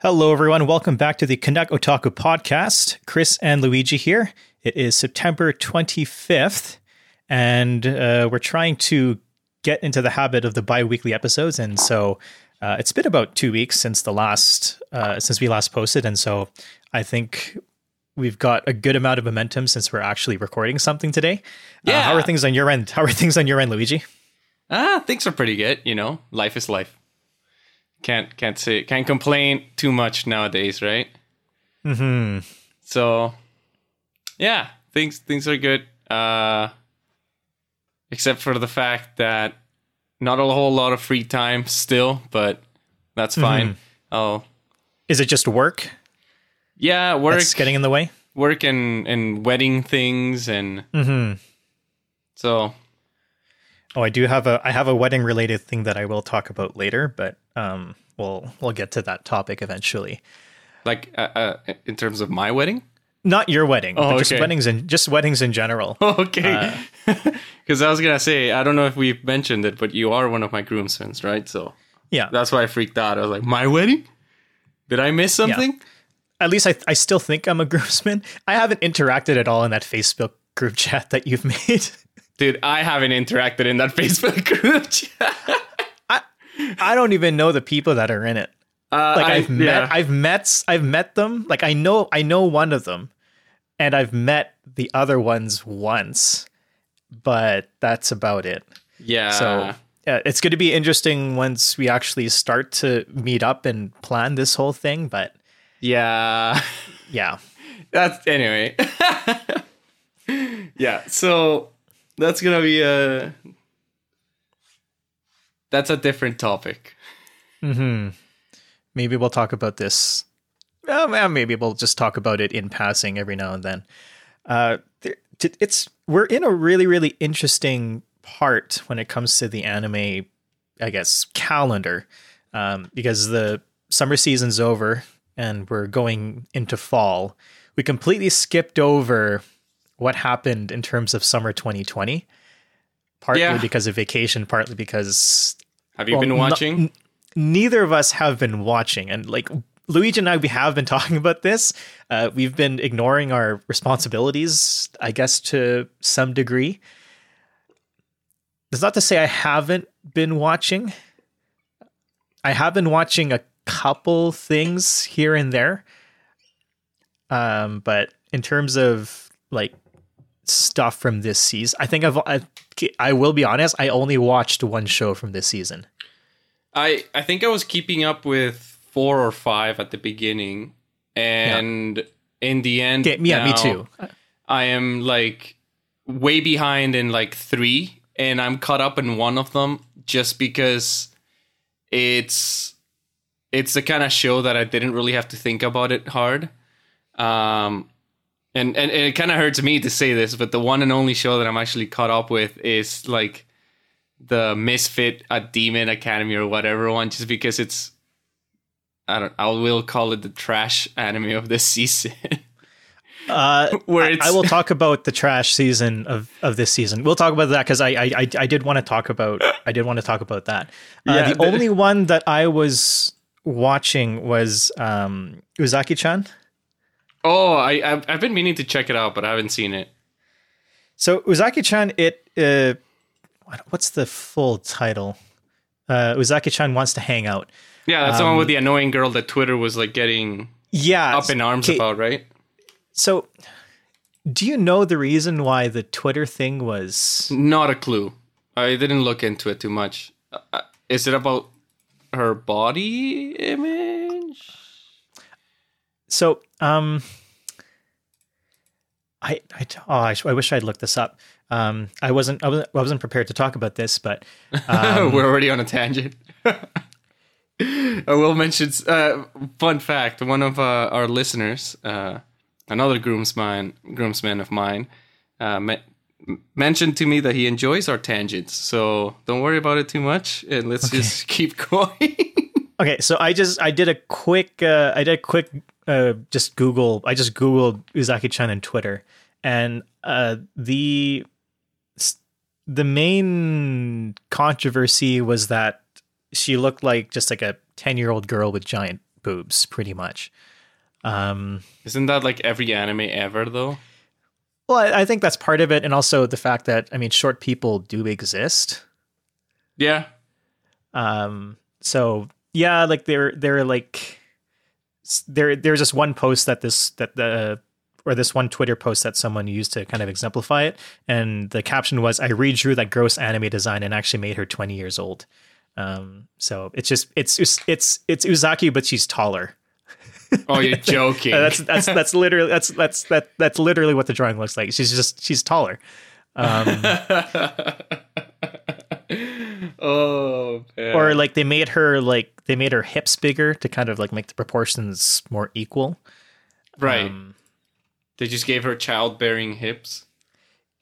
Hello, everyone. Welcome back to the Canuck Otaku podcast. Chris and Luigi here. It is September 25th, and uh, we're trying to get into the habit of the bi weekly episodes. And so uh, it's been about two weeks since the last, uh, since we last posted. And so I think we've got a good amount of momentum since we're actually recording something today. Uh, Yeah. how are things on your end? How are things on your end, Luigi? Ah, things are pretty good. You know, life is life. Can't can't say can't complain too much nowadays, right? Hmm. So, yeah, things things are good. Uh, except for the fact that not a whole lot of free time still, but that's fine. Oh, Is it just work yeah, work, that's getting in the way? work, and and wedding things, and Hmm. so Oh, I do have a I have a wedding related thing that I will talk about later, but um, we'll we'll get to that topic eventually. like uh, uh, in terms of my wedding. Not your wedding, Oh, but just weddings and just weddings in general. Okay. Because I was gonna say, I don't know if we've mentioned it, but you are one of my groomsmen, right? So Yeah, that's why I freaked out. I was like, my wedding? Did I miss something? at least I I still think I'm a groomsman. I haven't interacted at all in that Facebook group chat that you've made. Dude, I haven't interacted in that Facebook group chat. I don't even know the people that are in it. Uh, Like I, I've met yeah. I've met I've met them. Like I know I know one of them, and I've met the other ones once, but that's about it. yeah. So yeah, it's going to be interesting once we actually start to meet up and plan this whole thing. But yeah. yeah, That's anyway. yeah, so that's gonna be a that's a different topic. Hmm. maybe we'll talk about this. Well, well, maybe we'll just talk about it in passing every now and then. Uh, it's we're in a really really interesting part when it comes to the anime, I guess calendar, um, because the summer season's over and we're going into fall. We completely skipped over what happened in terms of summer 2020, partly Yeah. because of vacation, partly because Have you well, been watching? n- neither of us have been watching. And like luigi and i we have been talking about this. Uh, we've been ignoring our responsibilities i guess to some degree. That's not to say i haven't been watching. I have been watching a couple things here and there. Um but in terms of like stuff from this season i think i've I, I will be honest i only watched one show from this season I I think I was keeping up with four or five at the beginning, and in the end, Yeah, yeah, me too. I am like way behind in like three, and I'm caught up in one of them just because it's it's the kind of show that I didn't really have to think about it hard. Um, and and, it kind of hurts me to say this, but the one and only show that I'm actually caught up with is like the Misfit a Demon Academy or whatever one, just because it's I don't I will call it the trash anime of this season. Uh, Where I, it's- I will talk about the trash season of, of this season. We'll talk about that because I, I I did want to talk about I did want to talk about that. Uh, Yeah, the, the- only one that I was watching was um, Uzaki-chan. Oh, I I've, I've been meaning to check it out, but I haven't seen it. So Uzaki-chan, it uh, what's the full title? Uh, Uzaki-chan wants to hang out. Yeah, that's the Um, one with the annoying girl that Twitter was like getting Yeah, up in arms okay, about, right? So, do you know the reason why the Twitter thing was? Not a clue. I didn't look into it too much. Uh, uh, is it about her body image? So, um, I I oh, I, I wish I'd looked this up. Um, I wasn't I wasn't, I wasn't prepared to talk about this, but um, We're already on a tangent. I will mention uh, fun fact. One of uh, our listeners, uh, another groomsman, groomsman of mine, uh, me- mentioned to me that he enjoys our tangents. So don't worry about it too much, and let's just keep going. okay. So I just I did a quick uh, I did a quick uh, just Google I just googled Uzaki-chan on Twitter, and uh, the the main controversy was that she looked like just like a 10 year old girl with giant boobs, pretty much. Um, Isn't that like every anime ever though? well, I, I think that's part of it, and also the fact that I mean, short people do exist. Yeah. Um, so yeah, like they're they're like there. There's this one post that this that the or this one Twitter post that someone used to kind of exemplify it, and the caption was, "I redrew that gross anime design and actually made her 20 years old." Um, so it's just it's it's it's, it's Uzaki, but she's taller. Oh, you're joking. That's that's that's literally that's that's that that's literally what the drawing looks like. She's just she's taller. Um, oh, man. or like they made her like they made her hips bigger to kind of like make the proportions more equal. right. Um, they just gave her childbearing hips.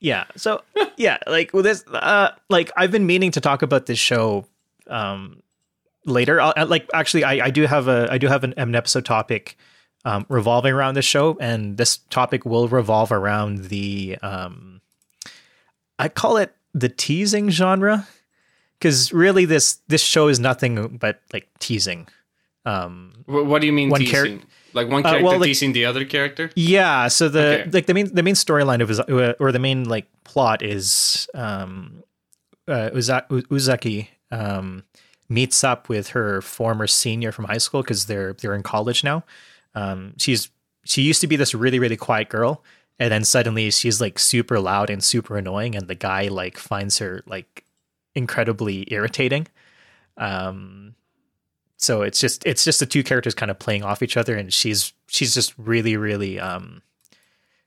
yeah. So yeah, like with this, uh, like I've been meaning to talk about this show, um, later. I'll, like actually, I, I do have a I do have an, an episode topic, um, revolving around this show, and this topic will revolve around the um, I call it the teasing genre, because really this this show is nothing but like teasing. Um, Wh- What do you mean teasing? charac- like one Uh, character well, like- teasing the other character? Yeah, so the Okay. like the main the main storyline of Uza- or the main like plot is um uh, Uzaki um meets up with her former senior from high school because they're they're in college now. Um, she's she used to be this really really quiet girl, and then suddenly she's like super loud and super annoying, and the guy like finds her like incredibly irritating. Um, so it's just it's just the two characters kind of playing off each other, and she's she's just really really um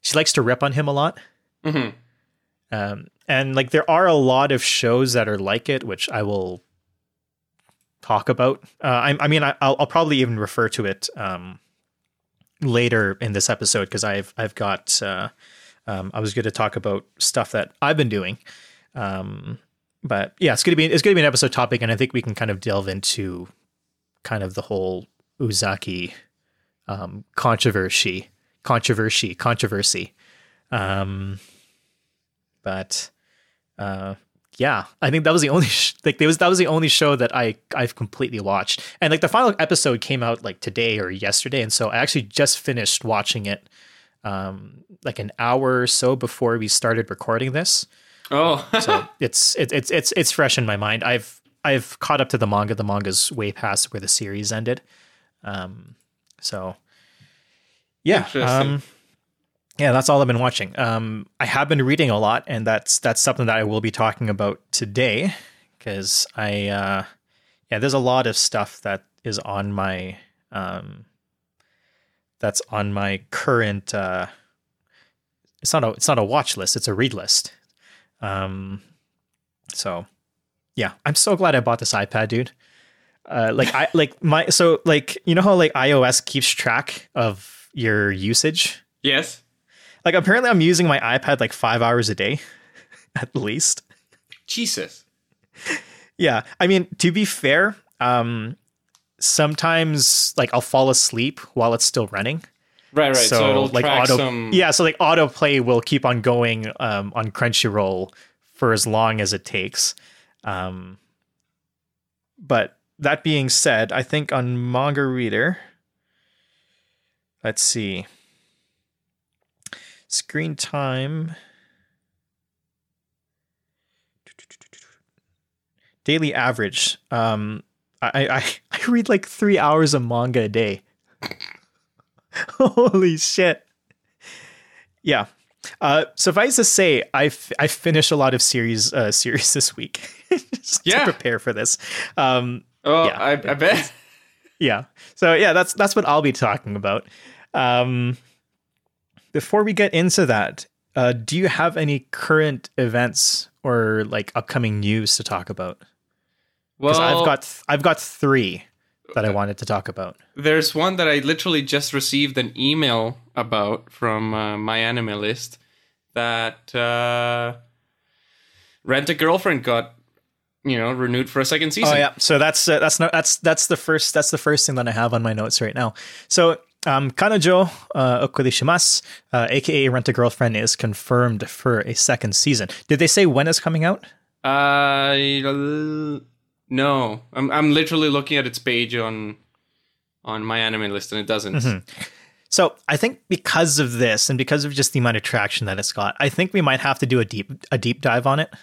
she likes to rip on him a lot. hmm Um, and like there are a lot of shows that are like it, which I will talk about. Uh, I, I mean, I, I'll, I'll probably even refer to it um, later in this episode because I've I've got uh, um, I was going to talk about stuff that I've been doing. Um, but yeah, it's gonna be it's gonna be an episode topic, and I think we can kind of delve into kind of the whole Uzaki um, controversy, controversy, controversy. Um, but uh, yeah, I think that was the only sh- like was that was the only show that I I've completely watched, and like the final episode came out like today or yesterday, and so I actually just finished watching it um like an hour or so before we started recording this Oh, so it's it, it's it's it's fresh in my mind. I've I've caught up to the manga. The manga's way past where the series ended. Um, so yeah, um, yeah, that's all I've been watching. Um, I have been reading a lot, and that's that's something that I will be talking about today because I uh, yeah, there's a lot of stuff that is on my um, that's on my current. Uh, it's not a it's not a watch list. It's a read list. Um, so yeah, I'm so glad I bought this iPad, dude. Uh, like I like my so like you know how like iOS keeps track of your usage. yes. Like apparently I'm using my iPad like five hours a day, at least. Jesus. Yeah, I mean to be fair, um, sometimes like I'll fall asleep while it's still running. Right, right. So, it'll like auto, some. yeah, so like autoplay will keep on going um, on Crunchyroll for as long as it takes. Um, but that being said, I think on Manga Reader, let's see, screen time, daily average. Um, I, I I read like three hours of manga a day. Holy shit. Yeah. Uh, suffice to say, I f- I finished a lot of series uh, series this week just Yeah. to prepare for this. Um, Oh, Yeah. I, I bet. yeah. So yeah, that's that's what I'll be talking about. Um, before we get into that, uh, do you have any current events or like upcoming news to talk about? Well, I've got th- I've got three that I wanted to talk about. There's one that I literally just received an email about from uh, my anime list that uh, Rent a Girlfriend got, you know, renewed for a second season. Oh yeah, so that's uh, that's not that's that's the first that's the first thing that I have on my notes right now. So um, Kanojo uh, Okarishimasu, uh, aka Rent a Girlfriend, is confirmed for a second season. Did they say when it's coming out? Uh, no, I'm I'm literally looking at its page on on my anime list, and it doesn't. Mm-hmm. So I think because of this and because of just the amount of traction that it's got, I think we might have to do a deep a deep dive on it.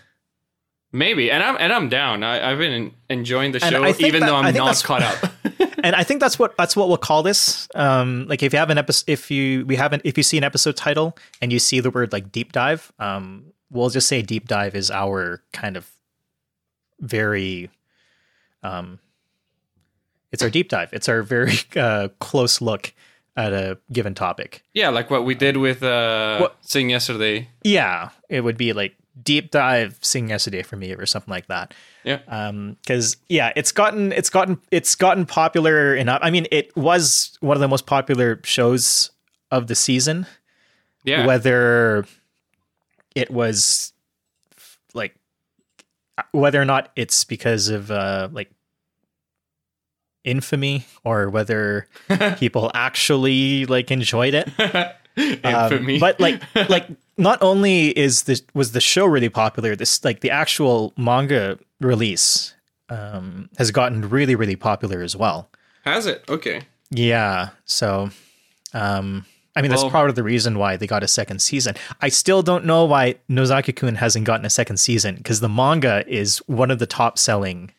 Maybe, and I'm and I'm down. I, I've been enjoying the show, even that- though I'm not caught up. and I think that's what that's what we'll call this. Um, like if you have an episode, if you we haven't, if you see an episode title and you see the word like deep dive, um, we'll just say deep dive is our kind of very, um, it's our deep dive. It's our very uh, close look at a given topic. yeah, like what we did with uh, What- Sing yesterday. Yeah, it would be like deep dive sing yesterday for me or something like that. Yeah, um because yeah it's gotten it's gotten it's gotten popular enough i mean it was one of the most popular shows of the season yeah. whether it was whether or not it's because of uh like infamy or whether people actually like enjoyed it Um, but like like not only is this was the show really popular, this like the actual manga release um has gotten really, really popular as well. has it? Okay. Yeah. So um I mean that's Well- part of the reason why they got a second season. I still don't know why Nozaki-kun hasn't gotten a second season because the manga is one of the top selling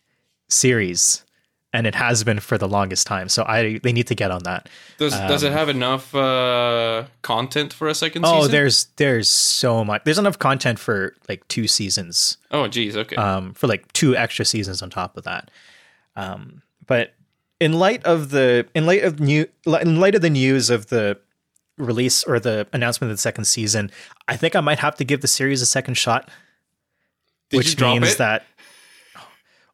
series and it has been for the longest time. So I they need to get on that. Does does it have enough uh, content for a second Um, Oh, season? there's there's so much. There's enough content for like two seasons. Oh, geez. Okay. Um, for like two extra seasons on top of that. Um, but in light of the in light of new in light of the news of the release or the announcement of the second season, I think I might have to give the series a second shot. Did which means it? that.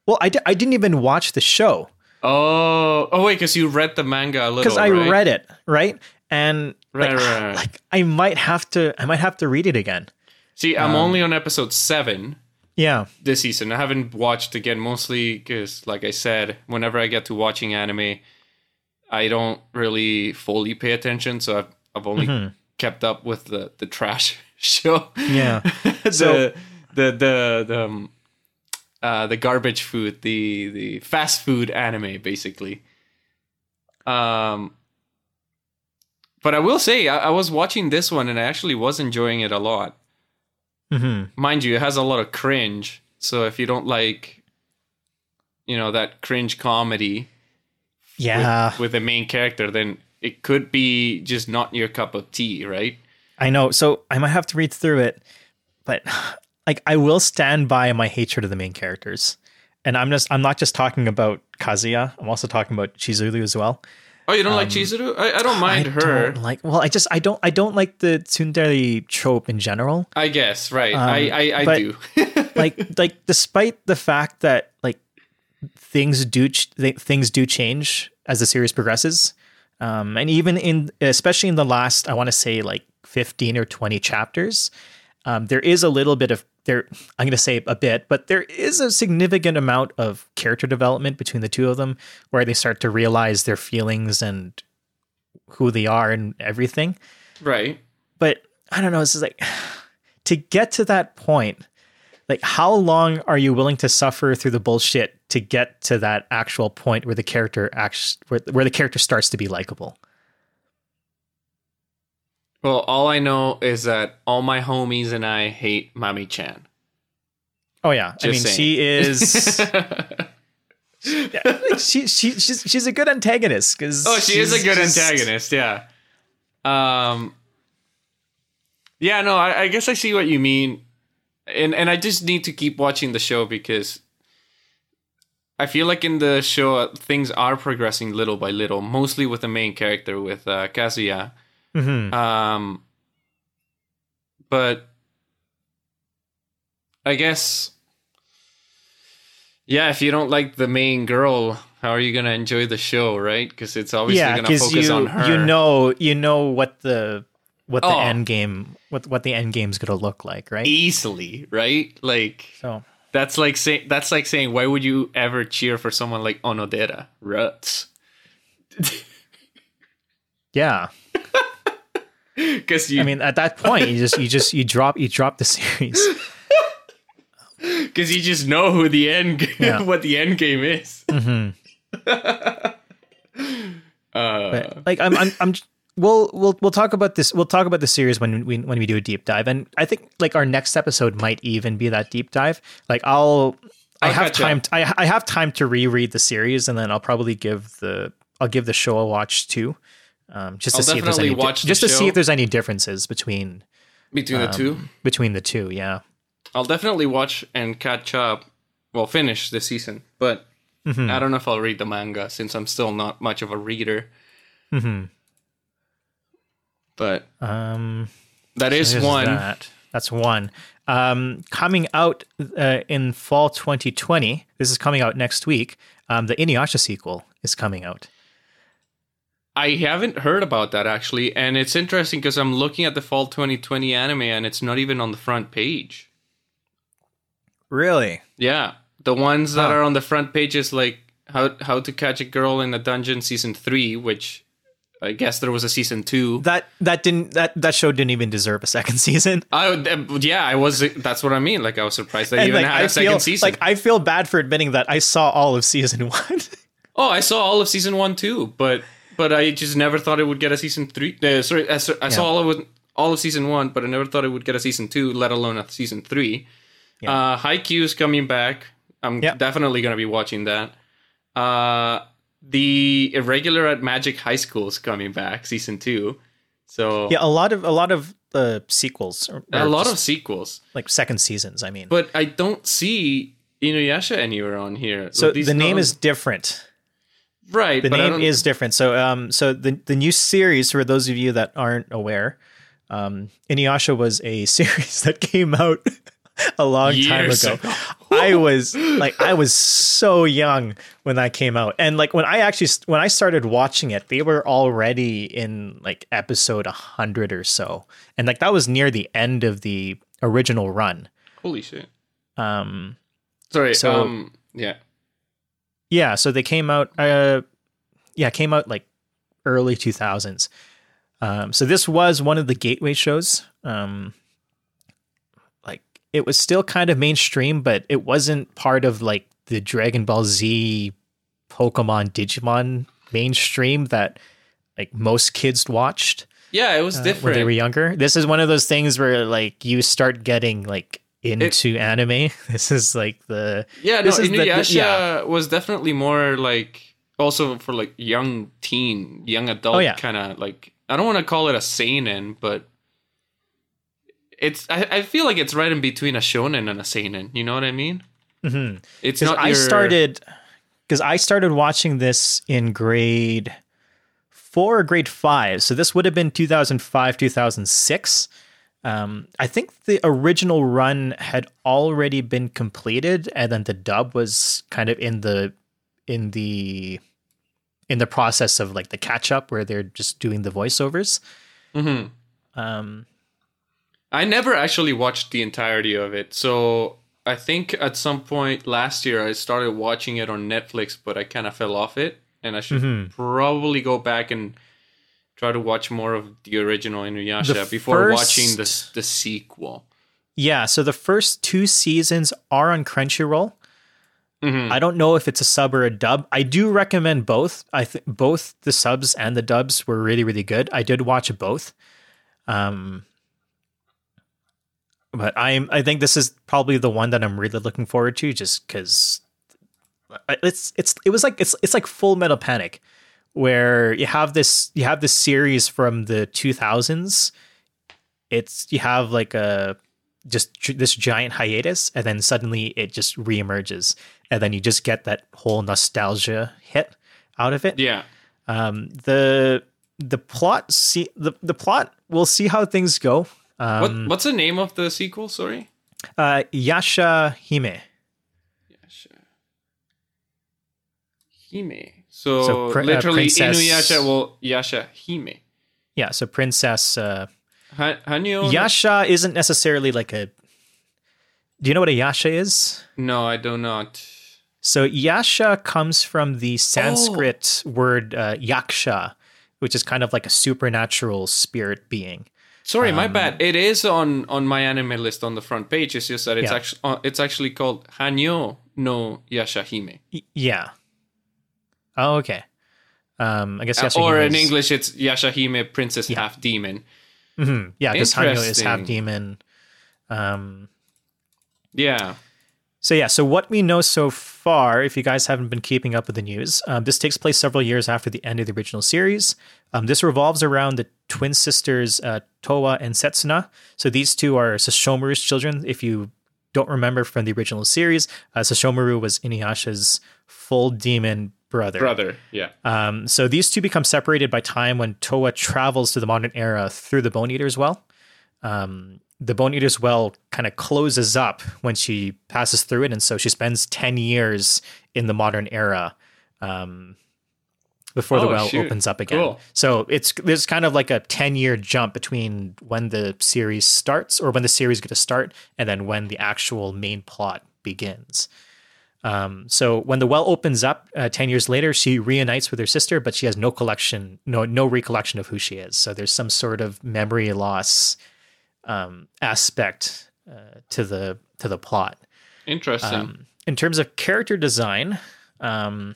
Well, I, I didn't even watch the show Oh, oh wait, because you read the manga a little. because I right? read it right, and Right, like, right, like I might have to I might have to read it again. See, Um, I'm only on episode seven Yeah, this season. I haven't watched again, mostly because, like I said, whenever I get to watching anime, I don't really fully pay attention. So I've I've only Mm-hmm. kept up with the the trash show. yeah. the, So- the the the um, uh, the garbage food, the the fast food anime, basically. Um, but I will say, I, I was watching this one and I actually was enjoying it a lot. hmm Mind you, it has a lot of cringe. So if you don't like, you know, that cringe comedy Yeah, with, with the main character, then it could be just not your cup of tea, right? I know. So I might have to read through it, but like I will stand by my hatred of the main characters. And I'm just I'm not just talking about Kazuya. I'm also talking about Chizuru as well. Oh, you don't like Chizuru? I, I don't mind Um, I her. don't like well, I just I don't I don't like the tsundere trope in general. I guess, right. I, I, I but- do. like like despite the fact that like things do ch- things do change as the series progresses um and even in especially in the last i want to say like 15 or 20 chapters um there is a little bit of there i'm going to say a bit but there is a significant amount of character development between the two of them where they start to realize their feelings and who they are and everything right. but I don't know. It's just like to get to that point. Like, how long are you willing to suffer through the bullshit to get to that actual point where the character acts, where, where the character starts to be likable? Well, all I know is that all my homies and I hate Mami Chan. Oh yeah, I mean, Just she is. yeah, she she she's she's a good antagonist because oh, she is a good antagonist. Yeah. Um. Yeah. No, I, I guess I see what you mean, and and I just need to keep watching the show because I feel like in the show uh, things are progressing little by little, mostly with the main character with uh, Kazuya. hmm Um, but I guess, yeah, if you don't like the main girl, how are you gonna enjoy the show, right? Because it's obviously Yeah, gonna focus you on her. you know you know what the what the Oh. end game what what the end game's gonna look like, right? easily, right? Like So that's like saying that's like saying, why would you ever cheer for someone like Onodera? Ruts. yeah, Because you, I mean, at that point, you just you just you drop you drop the series. because you just know who the end, Yeah. what the end game is. hmm Uh, But, like I'm, I'm, I'm. We'll we'll we'll talk about this. We'll talk about the series when we when we do a deep dive, and I think like our next episode might even be that deep dive. Like I'll. I I'll have time. up. I I have time to reread the series, and then I'll probably give the I'll give the show a watch too, um, just to I'll see if there's any di- just to see if there's any differences between between the two, between the two. Yeah. I'll definitely watch and catch up. Well, finish the season, but Mm-hmm. I don't know if I'll read the manga since I'm still not much of a reader. hmm But Um. that is There's one. That. That's one. Um, coming out uh, in fall 2020. This is coming out next week. Um, the Inuyasha sequel is coming out. I haven't heard about that actually, and it's interesting because I'm looking at the fall 2020 anime and it's not even on the front page. Really? Yeah, the ones that Huh. are on the front page is like how how to catch a girl in a dungeon season three, which I guess there was a season two. That that didn't that that show didn't even deserve a second season. I uh, yeah, I was. That's what I mean. Like I was surprised they And even like had I a second season. like I feel bad for admitting that I saw all of season one. oh, I saw all of season one too, but but I just never thought it would get a season three. Uh, sorry, I, saw- I saw all of all of season one, but I never thought it would get a season two, let alone a season three. Uh, Q is coming back. I'm Yeah. definitely gonna be watching that. Uh, the irregular at Magic High School is coming back, season two. So yeah, a lot of a lot of uh, sequels, or, a or lot of sequels, like second seasons. I mean, but I don't see Inuyasha anywhere on here. so These the name is different. right. the name is different. So, um, so the the new series for those of you that aren't aware, um, Inuyasha was a series that came out a long Years time ago. ago. I was like, I was so young when that came out, and like when I actually when I started watching it, they were already in like episode hundred or so, and like that was near the end of the original run. Holy shit. Um, Sorry. So- um. Yeah. Yeah, so they came out. Uh, yeah, came out like early two thousands. Um, so this was one of the gateway shows. Um, it was still kind of mainstream, but it wasn't part of like the Dragon Ball Z, Pokemon, Digimon mainstream that like most kids watched Yeah, it was uh, different. when they were younger. This is one of those things where like you start getting like into anime. This is like the yeah, no, this is the- the- Inuyasha yeah. was definitely more like also for like young teen, young adult Oh, yeah. kind of like. I don't want to call it a seinen, but it's. I, I feel like it's right in between a shonen and a seinen. You know what I mean? Mhm. It's not. I your- started because I started watching this in grade four or grade five. So this would have been 2005, 2006. Um, I think the original run had already been completed, and then the dub was kind of in the in the in the process of like the catch up where they're just doing the voiceovers. Mhm. Um, I never actually watched the entirety of it. So I think at some point last year I started watching it on Netflix, but I kind of fell off it. And I should Mhm. probably go back and try to watch more of the original Inuyasha The before first- watching the, the sequel. yeah, so the first two seasons are on Crunchyroll. Mhm. I don't know if it's a sub or a dub. I do recommend both. I think both the subs and the dubs were really really good. I did watch both. Um but I'm I think this is probably the one that I'm really looking forward to just cuz it's it's it was like it's it's like Full Metal Panic where you have this you have this series from the 2000s. It's you have like a just this giant hiatus and then suddenly it just reemerges and then you just get that whole nostalgia hit out of it Yeah. um the the plot see the, the plot we'll see how things go um what What's the name of the sequel? Sorry. uh yasha hime Yasha. Hime. So, So pr- uh, literally princess- Inuyasha well Yasha Hime. yeah so princess uh Ha- Hanyo? yasha isn't necessarily like a do you know what a yasha is No, I do not. so yasha comes from the sanskrit word uh, yaksha which is kind of like a supernatural spirit being Sorry, my Um, bad. It is on on my anime list on the front page. It's just that it's Yeah. actually uh, it's actually called Hanyo no Yashahime. Y- yeah. Oh, okay. Um, I guess Uh, Yashahime or in is- English, it's Yashahime, Princess Half Demon. Mhm. Yeah, because Hanyo is half demon. Um, Yeah. so yeah, so what we know so far, if you guys haven't been keeping up with the news, um, this takes place several years after the end of the original series. Um, this revolves around the twin sisters uh, Towa and Setsuna. So these two are Sesshomaru's children. If you don't remember from the original series, uh, Sashomaru was Inuyasha's full demon brother. Brother. Yeah. Um, so these two become separated by time when Towa travels to the modern era through the Bone Eater's Well. Um, the Bone Eater's Well kind of closes up when she passes through it, and so she spends ten years in the modern era um, before the Oh, well shoot. opens up again. Cool. So it's there's kind of like a ten year jump between when the series starts, or when the series going to start, and then when the actual main plot begins. Um, so when the well opens up uh, ten years later, she reunites with her sister, but she has no collection, no no recollection of who she is. So there's some sort of memory loss um, aspect uh, to the to the plot. Interesting. Um, in terms of character design, um,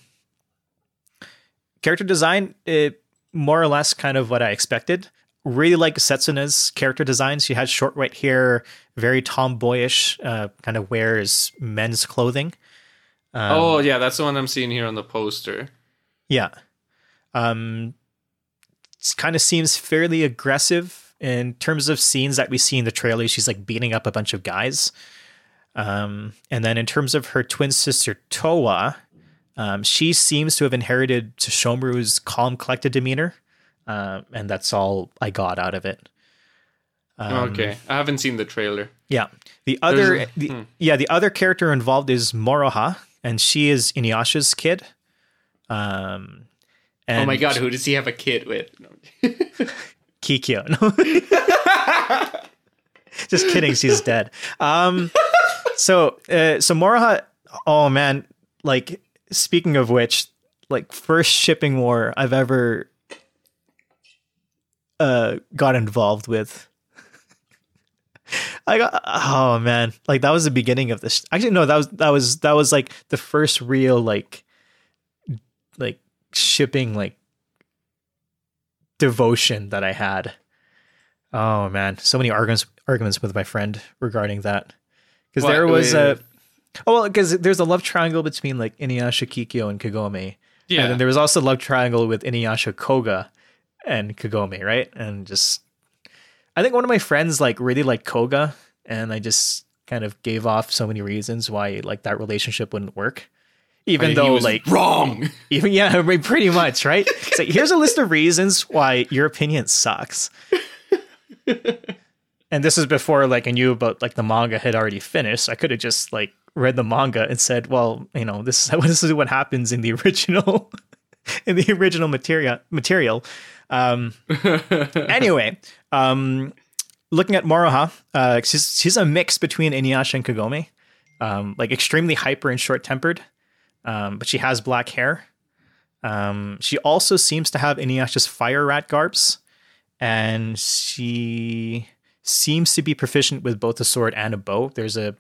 character design, it more or less kind of what I expected. Really like Setsuna's character design. She has short white hair, very tomboyish, uh, kind of wears men's clothing. Um, oh, yeah. That's the one I'm seeing here on the poster. yeah. Um, it kind of seems fairly aggressive in terms of scenes that we see in the trailer. She's like beating up a bunch of guys. Um, and then in terms of her twin sister Towa, um, she seems to have inherited Sesshomaru's calm, collected demeanor, uh, and that's all I got out of it. Um, okay. I haven't seen the trailer. Yeah. The other, a- the, hmm. yeah, the other character involved is Moroha, and she is Inuyasha's kid. Um, and oh my god, who does he have a kid with? Kikyo. Just kidding. She's dead. Um, so, uh, so Moroha, oh man, like speaking of which, like first shipping war I've ever uh got involved with. I got oh man, like that was the beginning of this. Actually, no, that was that was that was like the first real like like shipping like devotion that I had. Oh man, so many arguments arguments with my friend regarding that because there was a with- oh well because there's a love triangle between like Inuyasha, Kikyo, and Kagome. Yeah. And then there was also a love triangle with Inuyasha, Koga, and Kagome, right? And just, I think one of my friends like really liked Koga, and I just kind of gave off so many reasons why like that relationship wouldn't work. Even though was like wrong. even yeah, I mean, pretty much, right? So here's a list of reasons why your opinion sucks. and this is before like I knew about like the manga had already finished. I could have just like read the manga and said, well, you know, this is this is what happens in the original in the original material material. Um anyway, um looking at Moroha, uh she's she's a mix between Inuyasha and Kagome. Um like extremely hyper and short-tempered. Um but she has black hair. Um she also seems to have Inuyasha's fire rat garbs and she seems to be proficient with both a sword and a bow. There's a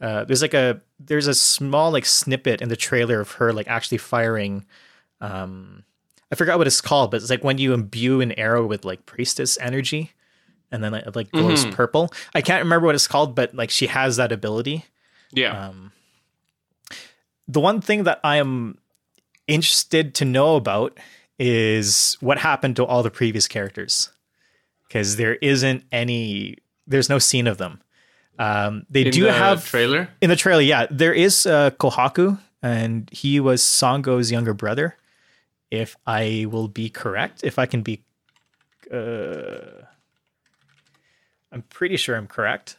uh, there's like a there's a small like snippet in the trailer of her like actually firing um I forgot what it's called, but it's like when you imbue an arrow with like priestess energy and then it like glows Mhm. purple. I can't remember what it's called, but like she has that ability. yeah. Um, the one thing that I am interested to know about is what happened to all the previous characters, because there isn't any. There's no scene of them. Um, they In do the have trailer. in the trailer. Yeah, there is uh, Kohaku, and he was Sango's younger brother. If I will be correct, if I can be, uh, I'm pretty sure I'm correct.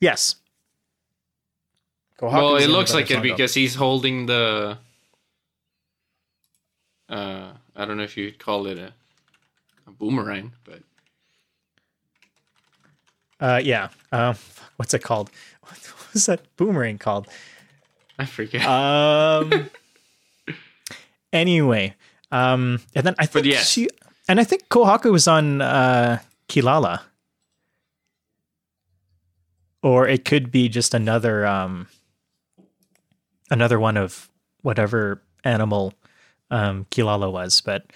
Yes. Kohaku well, it looks like it because he's holding the. Uh, I don't know if you'd call it a, a boomerang, but Uh, yeah. Um, what's it called? What was that boomerang called? I forget. Um. anyway, um, and then I think yes. she, and I think Kohaku was on uh, Kilala, or it could be just another um, another one of whatever animal um, Kilala was, but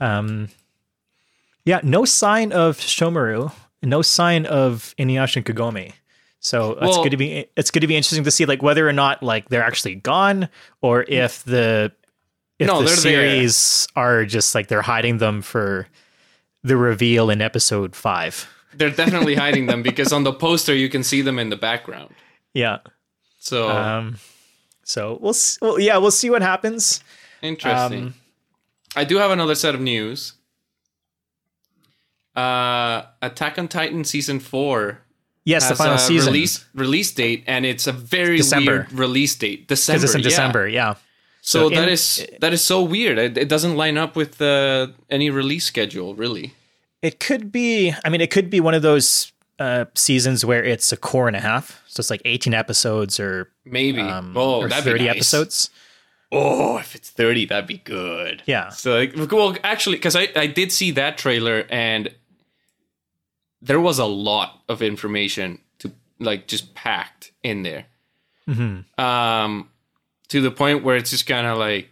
um, yeah, no sign of Sesshomaru, no sign of Inuyasha and Kagome. So it's Well- good to be it's good to be interesting to see like whether or not like they're actually gone or if the if No, the they're there. series are just like they're hiding them for the reveal in episode five. They're definitely hiding them because on the poster you can see them in the background. Yeah. So Um. So we'll, well yeah we'll see what happens. interesting. um, I do have another set of news. Uh, Attack on Titan season four Yes, the final season release release date, and it's a very December. weird release date. December. because it's in yeah. December. Yeah. So, So that in- is that is so weird. It, it doesn't line up with uh, any release schedule, really. It could be. I mean, it could be one of those uh, seasons where it's a cour and a half. So it's like eighteen episodes or Maybe. um, oh, or thirty nice. episodes. Oh, if it's thirty, that'd be good. Yeah. So, like, well, actually, because I I did see that trailer and there was a lot of information to like just packed in there. Mm-hmm. Um, to the point where it's just kind of like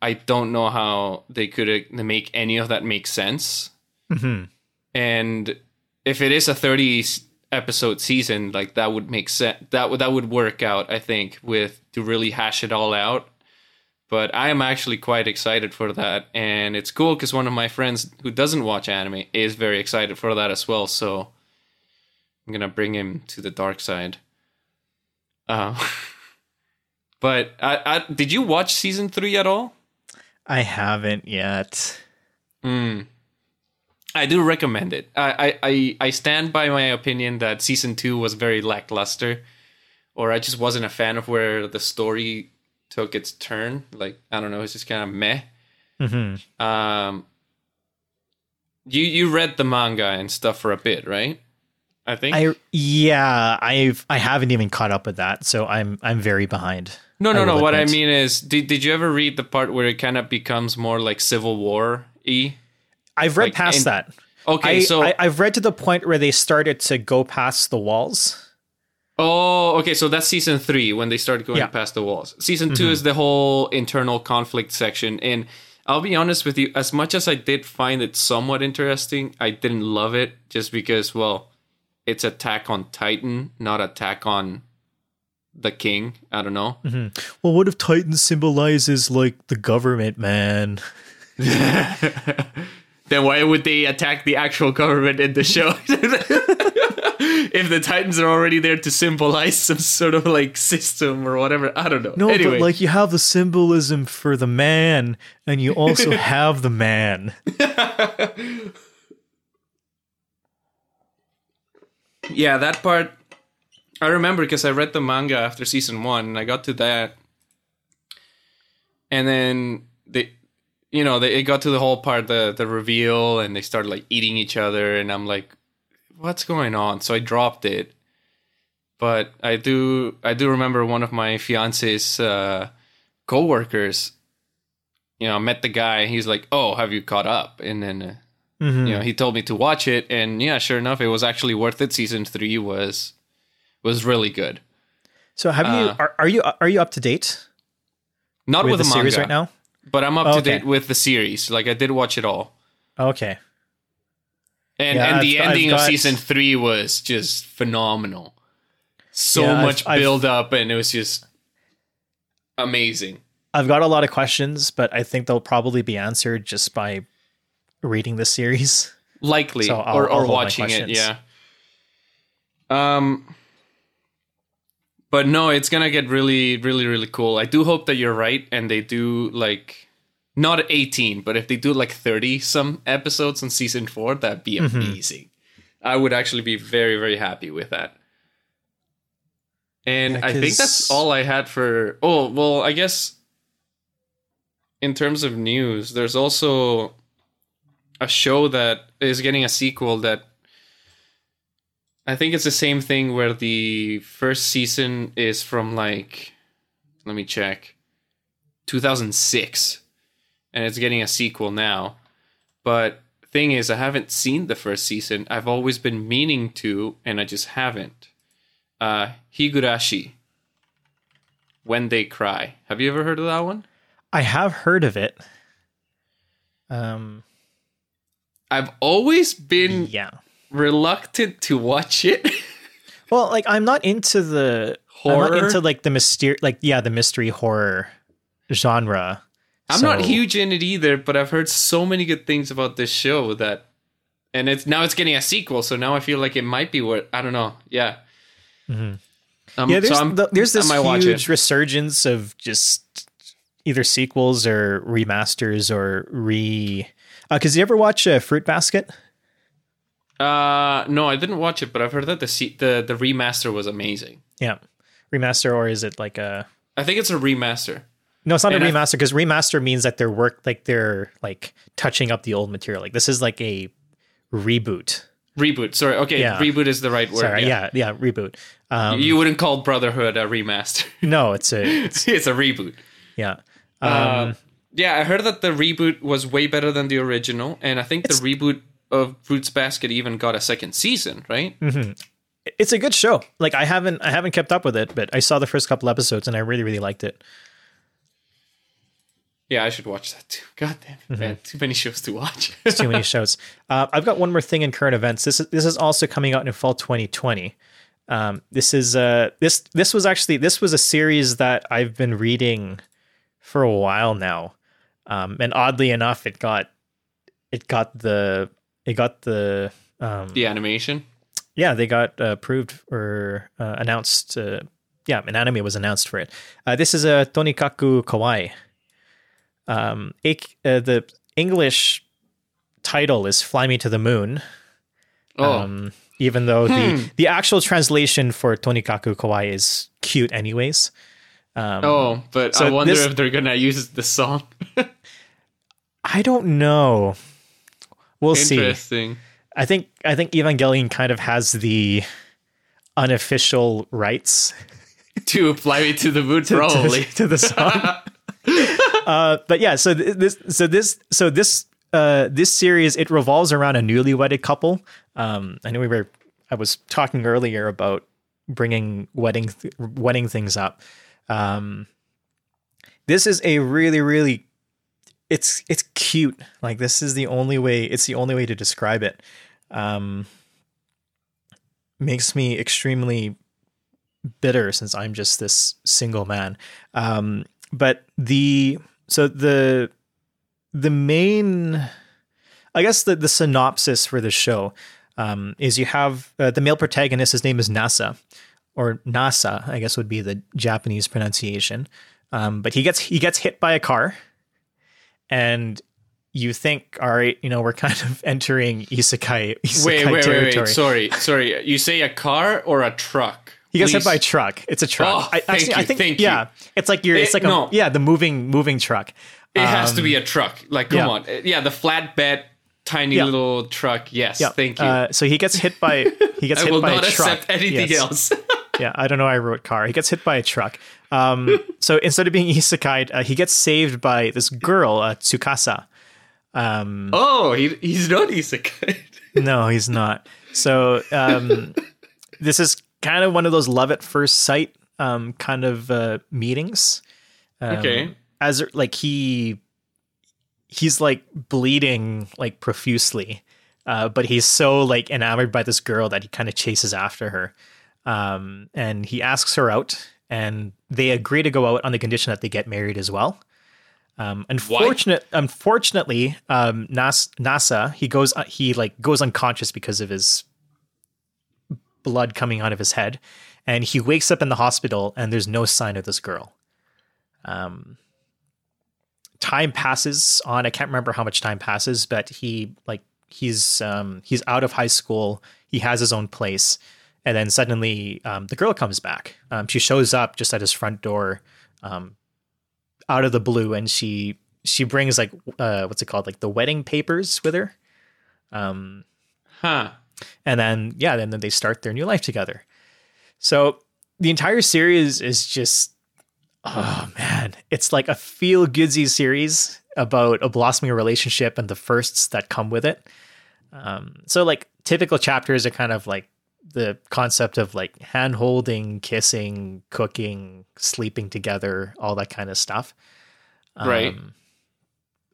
I don't know how they could make any of that make sense. Mm-hmm. and if it is a 30 episode season like that would make sense that would that would work out i think with to really hash it all out but i am actually quite excited for that and it's cool because one of my friends who doesn't watch anime is very excited for that as well so i'm gonna bring him to the dark side uh, but I, I did you watch season three at all I haven't yet. Mm. I do recommend it. I, I, I, stand by my opinion that season two was very lackluster, or I just wasn't a fan of where the story took its turn. Like I don't know, it's just kind of meh. Mm-hmm. Um, you you read the manga and stuff for a bit, right? I think. I yeah, I've I haven't even caught up with that, so I'm I'm very behind. no, no, no. What I mean is, did did you ever read the part where it kind of becomes more like Civil War y? I've read Like, past in- that. Okay, I, so I, I've read to the point where they started to go past the walls. Oh, okay. So that's season three when they started going Yeah. past the walls. Season 2 mm-hmm. is the whole internal conflict section. And I'll be honest with you, as much as I did find it somewhat interesting, I didn't love it just because, well, it's Attack on Titan, not Attack on the King. I don't know. Mm-hmm. Well, what if Titan symbolizes like the government, man? then why would they attack the actual government in the show? if the Titans are already there to symbolize some sort of like system or whatever. I don't know. No, anyway. but like you have the symbolism for the man, and you also have the man. yeah, that part I remember because I read the manga after season one, and I got to that, and then they, you know, they it got to the whole part the the reveal, and they started like eating each other, and I'm like, what's going on? So I dropped it. But I do I do remember one of my fiance's uh, coworkers. You know, met the guy. He's like, "Oh, have you caught up?" And then. Uh, Mhm. you know he told me to watch it and yeah sure enough it was actually worth it season three was was really good So have you Uh, are, are you are you up to date not with with, the the series right now? But i'm up to date with the series. Like i did watch it all. Okay. and Yeah, and the I've- I've ending of season three was just phenomenal. So Yeah, much I've- build up and it was just amazing. I've got a lot of questions, but I think they'll probably be answered just by reading the series. likely So I'll- or, I'll or watching it yeah. Um but no it's gonna get really really really cool. I do hope that you're right and they do like not 18 but if they do like 30 some episodes in season 4 that'd be Mm-hmm. amazing. I would actually be very very happy with that. And Yeah, i think that's all i had for oh well i guess in terms of news there's also a show that is getting a sequel that I think it's the same thing where the first season is from like let me check 2006 and it's getting a sequel now. But thing is I haven't seen the first season. I've always been meaning to and I just haven't. Uh Higurashi When They Cry. Have you ever heard of that one? I have heard of it. Um, I've always been yeah. Reluctant to watch it. Well, like I'm not into the I'm not Horror? into like the mystery, like yeah, the mystery horror genre. I'm not huge in it either, but I've heard so many good things about this show that, and it's now it's getting a sequel, so now I feel like it might be what I don't know. Yeah, um, Yeah, there's so I'm- the- there's this huge resurgence of just either sequels or remasters or re. Because you ever watch uh, Fruit Basket? Uh, no, I didn't watch it, but I've heard that the the the remaster was amazing. Yeah, remaster or is it like a? I think it's a remaster. No, it's not And a remaster because remaster means that they're work like they're like touching up the old material. Like this is like a reboot. Reboot. Sorry. Okay, Yeah. reboot is the right word. Sorry, yeah. yeah, yeah, reboot. Um, You wouldn't call Brotherhood a remaster. no, it's a it's, it's a reboot. yeah. Um, Uh, yeah, I heard that the reboot was way better than the original, and I think the reboot of Fruits Basket even got a second season, right? it's a good show. Like I haven't I haven't kept up with it, but I saw the first couple episodes and I really really liked it. Yeah, I should watch that too. God damn it, Mm-hmm. man. Too many shows to watch. Too many shows. Uh, I've got one more thing in current events. This is this is also coming out in fall 2020. Um, this is uh this this was actually this was a series that I've been reading for a while now, um, and oddly enough, it got it got the it got the um, the animation. yeah they got uh, approved or uh, announced. Uh, yeah, an anime was announced for it. Uh, this is a Tonikaku Kawaii. Um, uh, the English title is "Fly Me to the Moon." Oh, Um, even though Hmm. the the actual translation for Tonikaku Kawaii is cute, anyways. Um, oh, but so I wonder this- if they're gonna use the song. I don't know. We'll see. I think I think Evangelion kind of has the unofficial rights To fly me to the moon, to, probably. to the song. uh, but yeah, so this so this so this uh, this series it revolves around a newly wedded couple. Um, I know we were I was talking earlier about bringing wedding th- wedding things up. Um, this is a really really it's it's cute. Like this is the only way it's the only way to describe it. Um, makes me extremely bitter since I'm just this single man. Um, but the so the the main, I guess the the synopsis for the show um, is you have uh, the male protagonist. His name is Nasa, or Nasa, I guess would be the Japanese pronunciation. Um, but he gets he gets hit by a car, and you think, all right, you know, we're kind of entering isekai, isekai Wait, wait, wait, territory. wait. Sorry, sorry. You say a car or a truck? He gets hit by a truck. It's a truck. Oh, I, thank actually, I you, think thank you. yeah, it's like you're. It's It- like a no. yeah, the moving moving truck. It has to Um, be a truck. Like, come yeah. on. Uh, Yeah, the flatbed, tiny Yeah. little truck. Yes, Yeah, thank you. Uh, so he gets hit by he gets hit by a truck. I will not accept anything Yes. else. yeah, I don't know. why I wrote car. He gets hit by a truck. Um, so instead of being isekai, uh, he gets saved by this girl, uh, Tsukasa. Um, oh, he, he's not isekai. no, he's not. So um, this is kind of one of those love at first sight um, kind of uh, meetings. Um, Okay. As like he he's like bleeding like profusely, uh, but he's so like enamored by this girl that he kind of chases after her. Um, and he asks her out, and they agree to go out on the condition that they get married as well. Um, unfortunate, unfortunately, um, Nas- NASA he goes uh, he like goes unconscious because of his blood coming out of his head, and he wakes up in the hospital, and there's no sign of this girl. Um, time passes on. I can't remember how much time passes, but he like he's um, he's out of high school. He has his own place, and then suddenly um, the girl comes back. Um, she shows up just at his front door, um, out of the blue, and she she brings like uh, what's it called, like the wedding papers with her. Um, Huh. and then yeah, then they start their new life together. So the entire series is just oh man, it's like a feel goodsy series about a blossoming relationship and the firsts that come with it. Um, so like typical chapters are kind of like the concept of like hand holding, kissing, cooking, sleeping together, all that kind of stuff. Right. Um,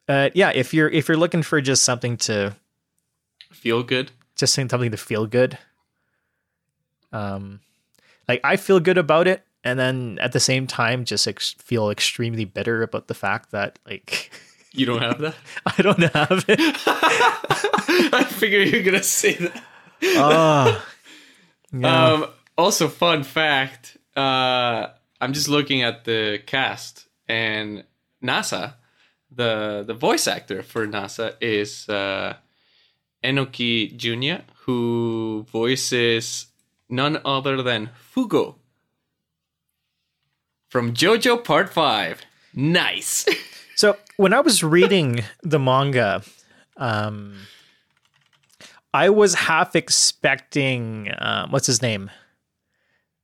uh, yeah, if you're if you're looking for just something to Feel good. just something to feel good, um, like I feel good about it, and then at the same time, just ex- feel extremely bitter about the fact that like You don't have that? I don't have it. I figure you're gonna say that. Oh, yeah. Um, also, fun fact: uh, I'm just looking at the cast, and NASA, the the voice actor for NASA is uh, Enoki Junya, who voices none other than Fugo from JoJo Part Five. Nice. So when I was reading the manga, um, I was half expecting um, what's his name,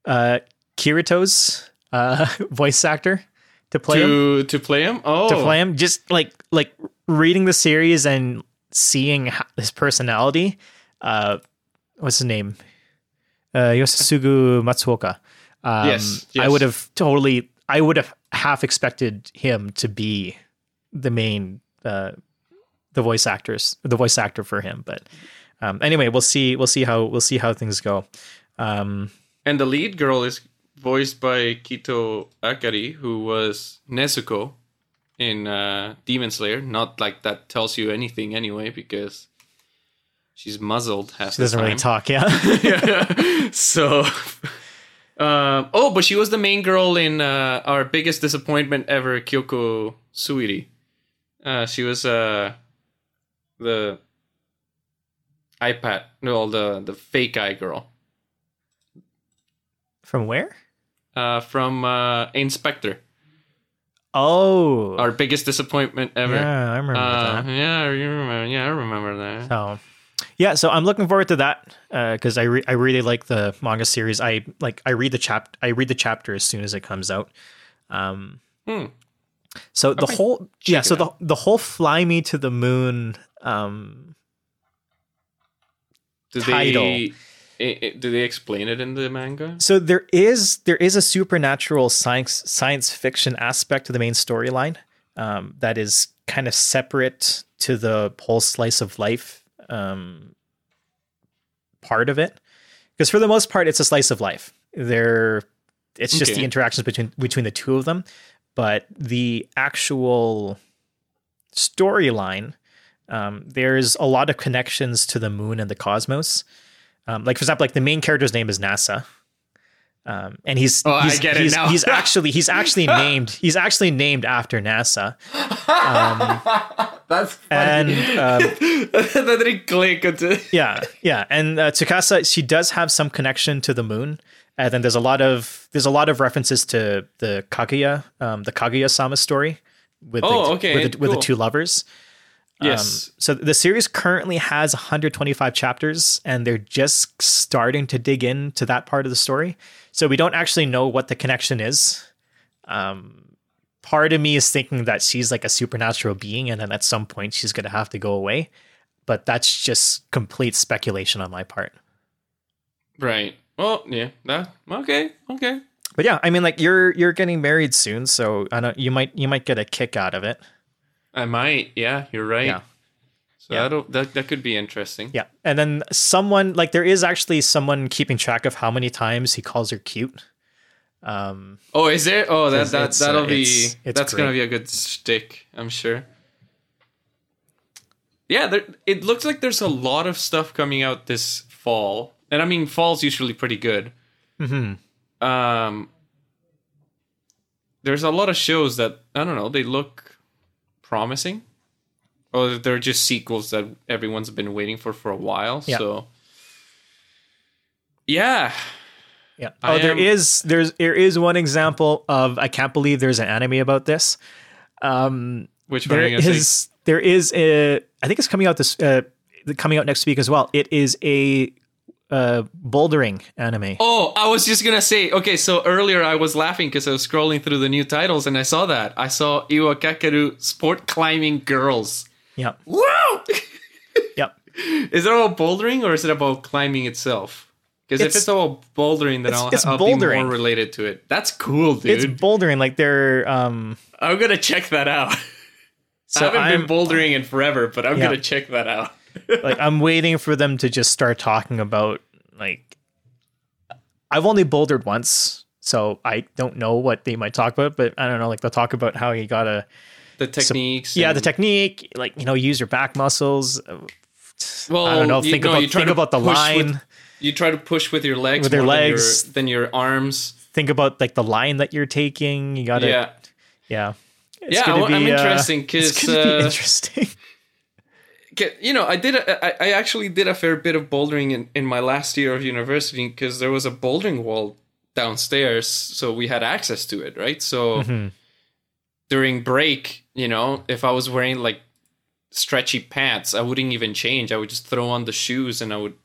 uh, Kirito's uh, voice actor to play him. to to play him. Oh, To play him, just like like reading the series and seeing his personality. Uh, what's his name? Uh, Yoshitsugu Matsuoka. Um, Yes, I would have totally. I would have half expected him to be the main, uh, the voice actors, the voice actor for him. But um, anyway, we'll see. We'll see how we'll see how things go. Um, And the lead girl is voiced by Kito Akari, who was Nezuko in uh, Demon Slayer. Not like that tells you anything anyway, because she's muzzled half she doesn't really talk. Yeah. so, um, oh, but she was the main girl in uh, our biggest disappointment ever, Kyoko Suiri. Uh, she was uh, the iPad, no, the the fake eye girl. From where? uh, from uh, In/Spectre, Oh, our biggest disappointment ever. yeah, I remember Uh, that. yeah, you remember? Yeah, I remember that. So, yeah, so I'm looking forward to that because I re- I really like the manga series. I like I read the chap I read the chapter as soon as it comes out. Um, Hmm. so the might whole yeah, so the the whole fly me to the moon um Do Title. they do they explain it in the manga? so there is there is a supernatural science science fiction aspect to the main storyline um, that is kind of separate to the whole slice of life um, part of it because for the most part it's a slice of life there it's just the interactions between between the two of them but the actual storyline um, there's a lot of connections to the moon and the cosmos. Um, like for example like the main character's name is nasa. Um, and he's Oh, I he's, it now. he's actually he's actually named he's actually named after nasa. Um, That's and um, that didn't click yeah yeah. And uh, Tsukasa she does have some connection to the moon. And then there's a lot of there's a lot of references to the Kaguya um, the Kaguya sama story with Oh, the, okay, with, the, with the two lovers yes. Um, so the series currently has 125 chapters, and they're just starting to dig into that part of the story. So we don't actually know what the connection is. Um, part of me is thinking that she's like a supernatural being, and then at some point she's going to have to go away. But that's just complete speculation on my part. right. Well, yeah. That okay. Okay. But yeah, I mean, like you're you're getting married soon, so I don't. You might you might get a kick out of it. I might. Yeah, you're right. Yeah. So Yeah. that'll, that that could be interesting. Yeah, and then someone like there is actually someone keeping track of how many times he calls her cute. Um, Oh, is there? Oh, that that it's, uh, that'll be it's- it's that's gonna be a good stick, I'm sure. Yeah, there, it looks like there's a lot of stuff coming out this fall, and I mean, fall's usually pretty good. mhm. Um, there's a lot of shows that I don't know, they look promising, or they're just sequels that everyone's been waiting for for a while. Yeah. So, yeah, Yeah. I Oh, there am- is there's there is one example of I can't believe there's an anime about this. Um, which one there are you gonna say? is there is a I think it's coming out this uh coming out next week as well. It is a uh bouldering anime. Oh, I was just gonna say. Okay, so earlier I was laughing because I was scrolling through the new titles and I saw that. I saw Iwakakeru Sport Climbing Girls. Yeah. Wow! Yep. is it about bouldering or is it about climbing itself? Because if It's- about bouldering, then it's- I'll, it's I'll be more related to it. That's cool, dude. It's bouldering. Like they're. Um, I'm gonna check that out. I haven't I'm- been bouldering in forever, but I'm Yeah. gonna check that out. Like I'm waiting for them to just start talking about like I've only bouldered once, so I don't know what they might talk about, but I don't know, like they'll talk about how you gotta The techniques. yeah, the technique, like you know, use your back muscles. Well, I don't know, you- think no, about you think about the line. with- you try to push with your legs, With your more than legs. than your, arms. think about like the line that you're taking. You gotta yeah, yeah. It's Yeah, gonna I- I'm be, uh, interesting it's 'cause, gonna be uh, interesting. Get- you know, I did. A, I, I actually did a fair bit of bouldering in, in my last year of university because there was a bouldering wall downstairs, so we had access to it, right? So Mhm. during break, you know, if I was wearing like stretchy pants, I wouldn't even change. I would just throw on the shoes and I would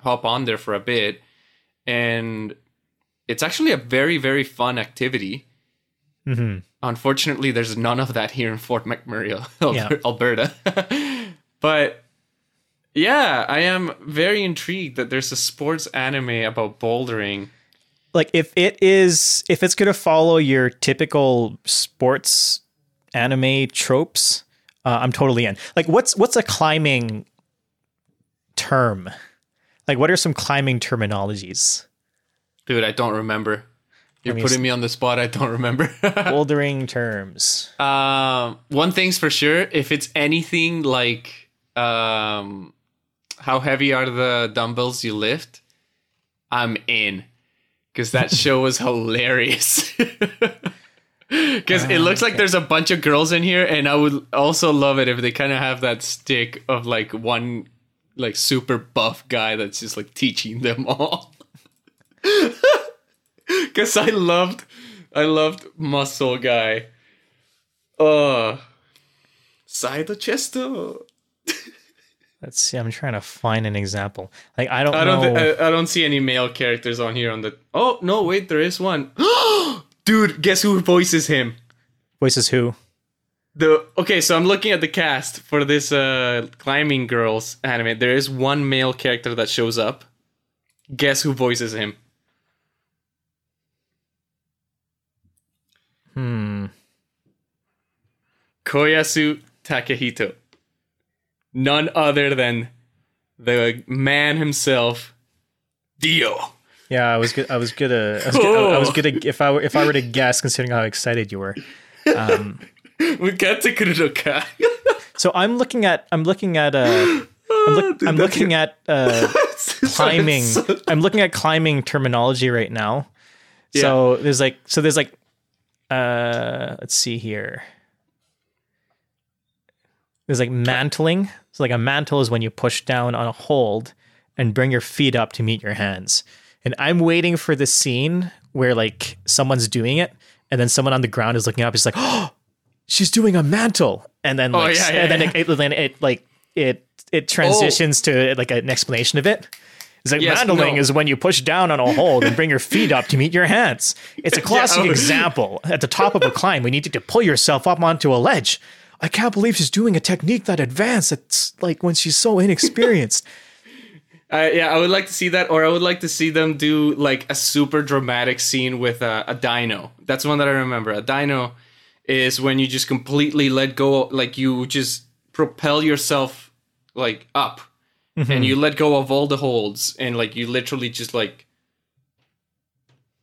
hop on there for a bit. And it's actually a very, very fun activity. Mhm. Unfortunately, there's none of that here in Fort McMurray, Yeah. Alberta. but yeah, I am very intrigued that there's a sports anime about bouldering. like if it is if it's gonna follow your typical sports anime tropes uh, i'm totally in like what's what's a climbing term like what are some climbing terminologies Dude, I don't remember. You're me putting s- me on the spot. I don't remember. bouldering terms Um, one thing's for sure, if it's anything like um, how heavy are the dumbbells you lift, I'm in because that show was hilarious. Because it looks like there's a bunch of girls in here, and I would also love it if they kind of have that stick of like one like super buff guy that's just like teaching them all. Because I loved, I loved muscle guy. Oh, side the chesto. Let's see i'm trying to find an example like i don't I don't. know Th- I, I don't see any male characters on here. On the. Oh no! Wait, there is one. Dude, guess who voices him? voices who The okay, so I'm looking at the cast for this uh climbing girls anime. There is one male character that shows up. Guess who voices him? hmm Koyasu Takehito. None other than the man himself, Dio. yeah i was good i was gonna I was, gonna, I was Oh. gonna if i were if i were to guess considering how excited you were um We got to Kurudoka. so i'm looking at i'm looking at uh I'm, look, I'm looking at uh, climbing. I'm looking at climbing terminology right now. So there's like so there's like uh let's see here. There's like mantling. So like a mantle is when you push down on a hold and bring your feet up to meet your hands. And I'm waiting for the scene where like someone's doing it and then someone on the ground is looking up. It's like, oh, she's doing a mantle. And then oh, like, yeah, yeah, and then yeah. It, it then it like it it transitions to like an explanation of it. It's like Yes, mantling no. is when you push down on a hold and bring your feet up to meet your hands. It's a classic oh. example. At the top of a climb, we need you to pull yourself up onto a ledge. I can't believe she's doing a technique that advanced. It's like when she's so inexperienced. Uh, yeah, I would like to see that, or I would like to see them do like a super dramatic scene with a, a dyno. That's one that I remember. A dyno is when you just completely let go, like you just propel yourself like up, and you let go of all the holds, and like you literally just like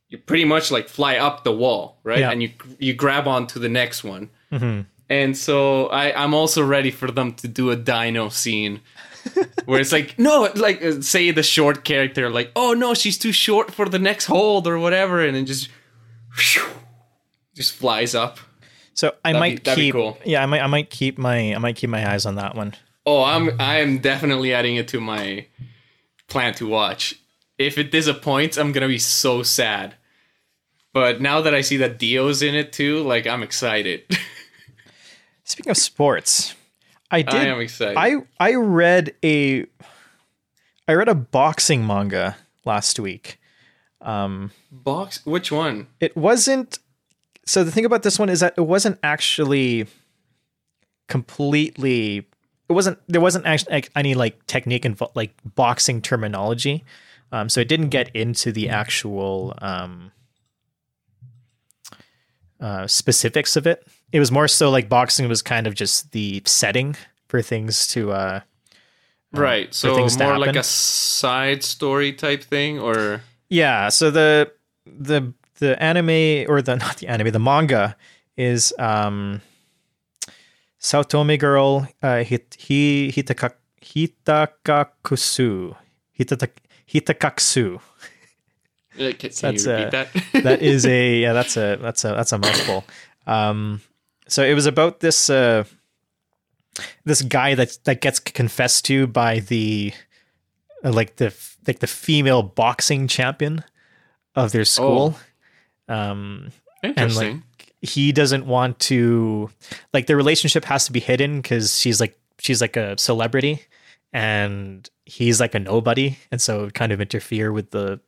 you pretty much like fly up the wall, right? Yeah. And you you grab onto the next one. Mhm. And so I, I'm also ready for them to do a dyno scene where it's like, no, like uh, say the short character, like, oh no, she's too short for the next hold or whatever, and then just just flies up. So I That'd might be keep. cool. Yeah, I might. I might keep my. I might keep my eyes on that one. Oh, I'm I'm definitely adding it to my plan to watch. If it disappoints, I'm gonna be so sad. But now that I see that Dio's in it too, like I'm excited. Speaking of sports, I did. I am excited. I I read a. I read a boxing manga last week. Um, Box which one? it wasn't so the thing about this one is that it wasn't actually completely it wasn't there wasn't actually any like technique and like boxing terminology um so it didn't get into the actual um uh specifics of it it was more so like boxing was kind of just the setting for things to uh right. So more like a side story type thing, or Yeah, so the the the anime or the not the anime, the manga is um Saotome Girl uh hit he hitaka, Hitakakusu. Hitata, Hitakaksu. Uh, can, can That's, repeat that? That is a yeah, that's a that's a that's a mouthful. Um so it was about this uh this guy that that gets confessed to by the uh, like the like the female boxing champion of their school. Um Interesting. he doesn't want to like their relationship has to be hidden cuz she's like she's like a celebrity and he's like a nobody and so it would kind of interfere with the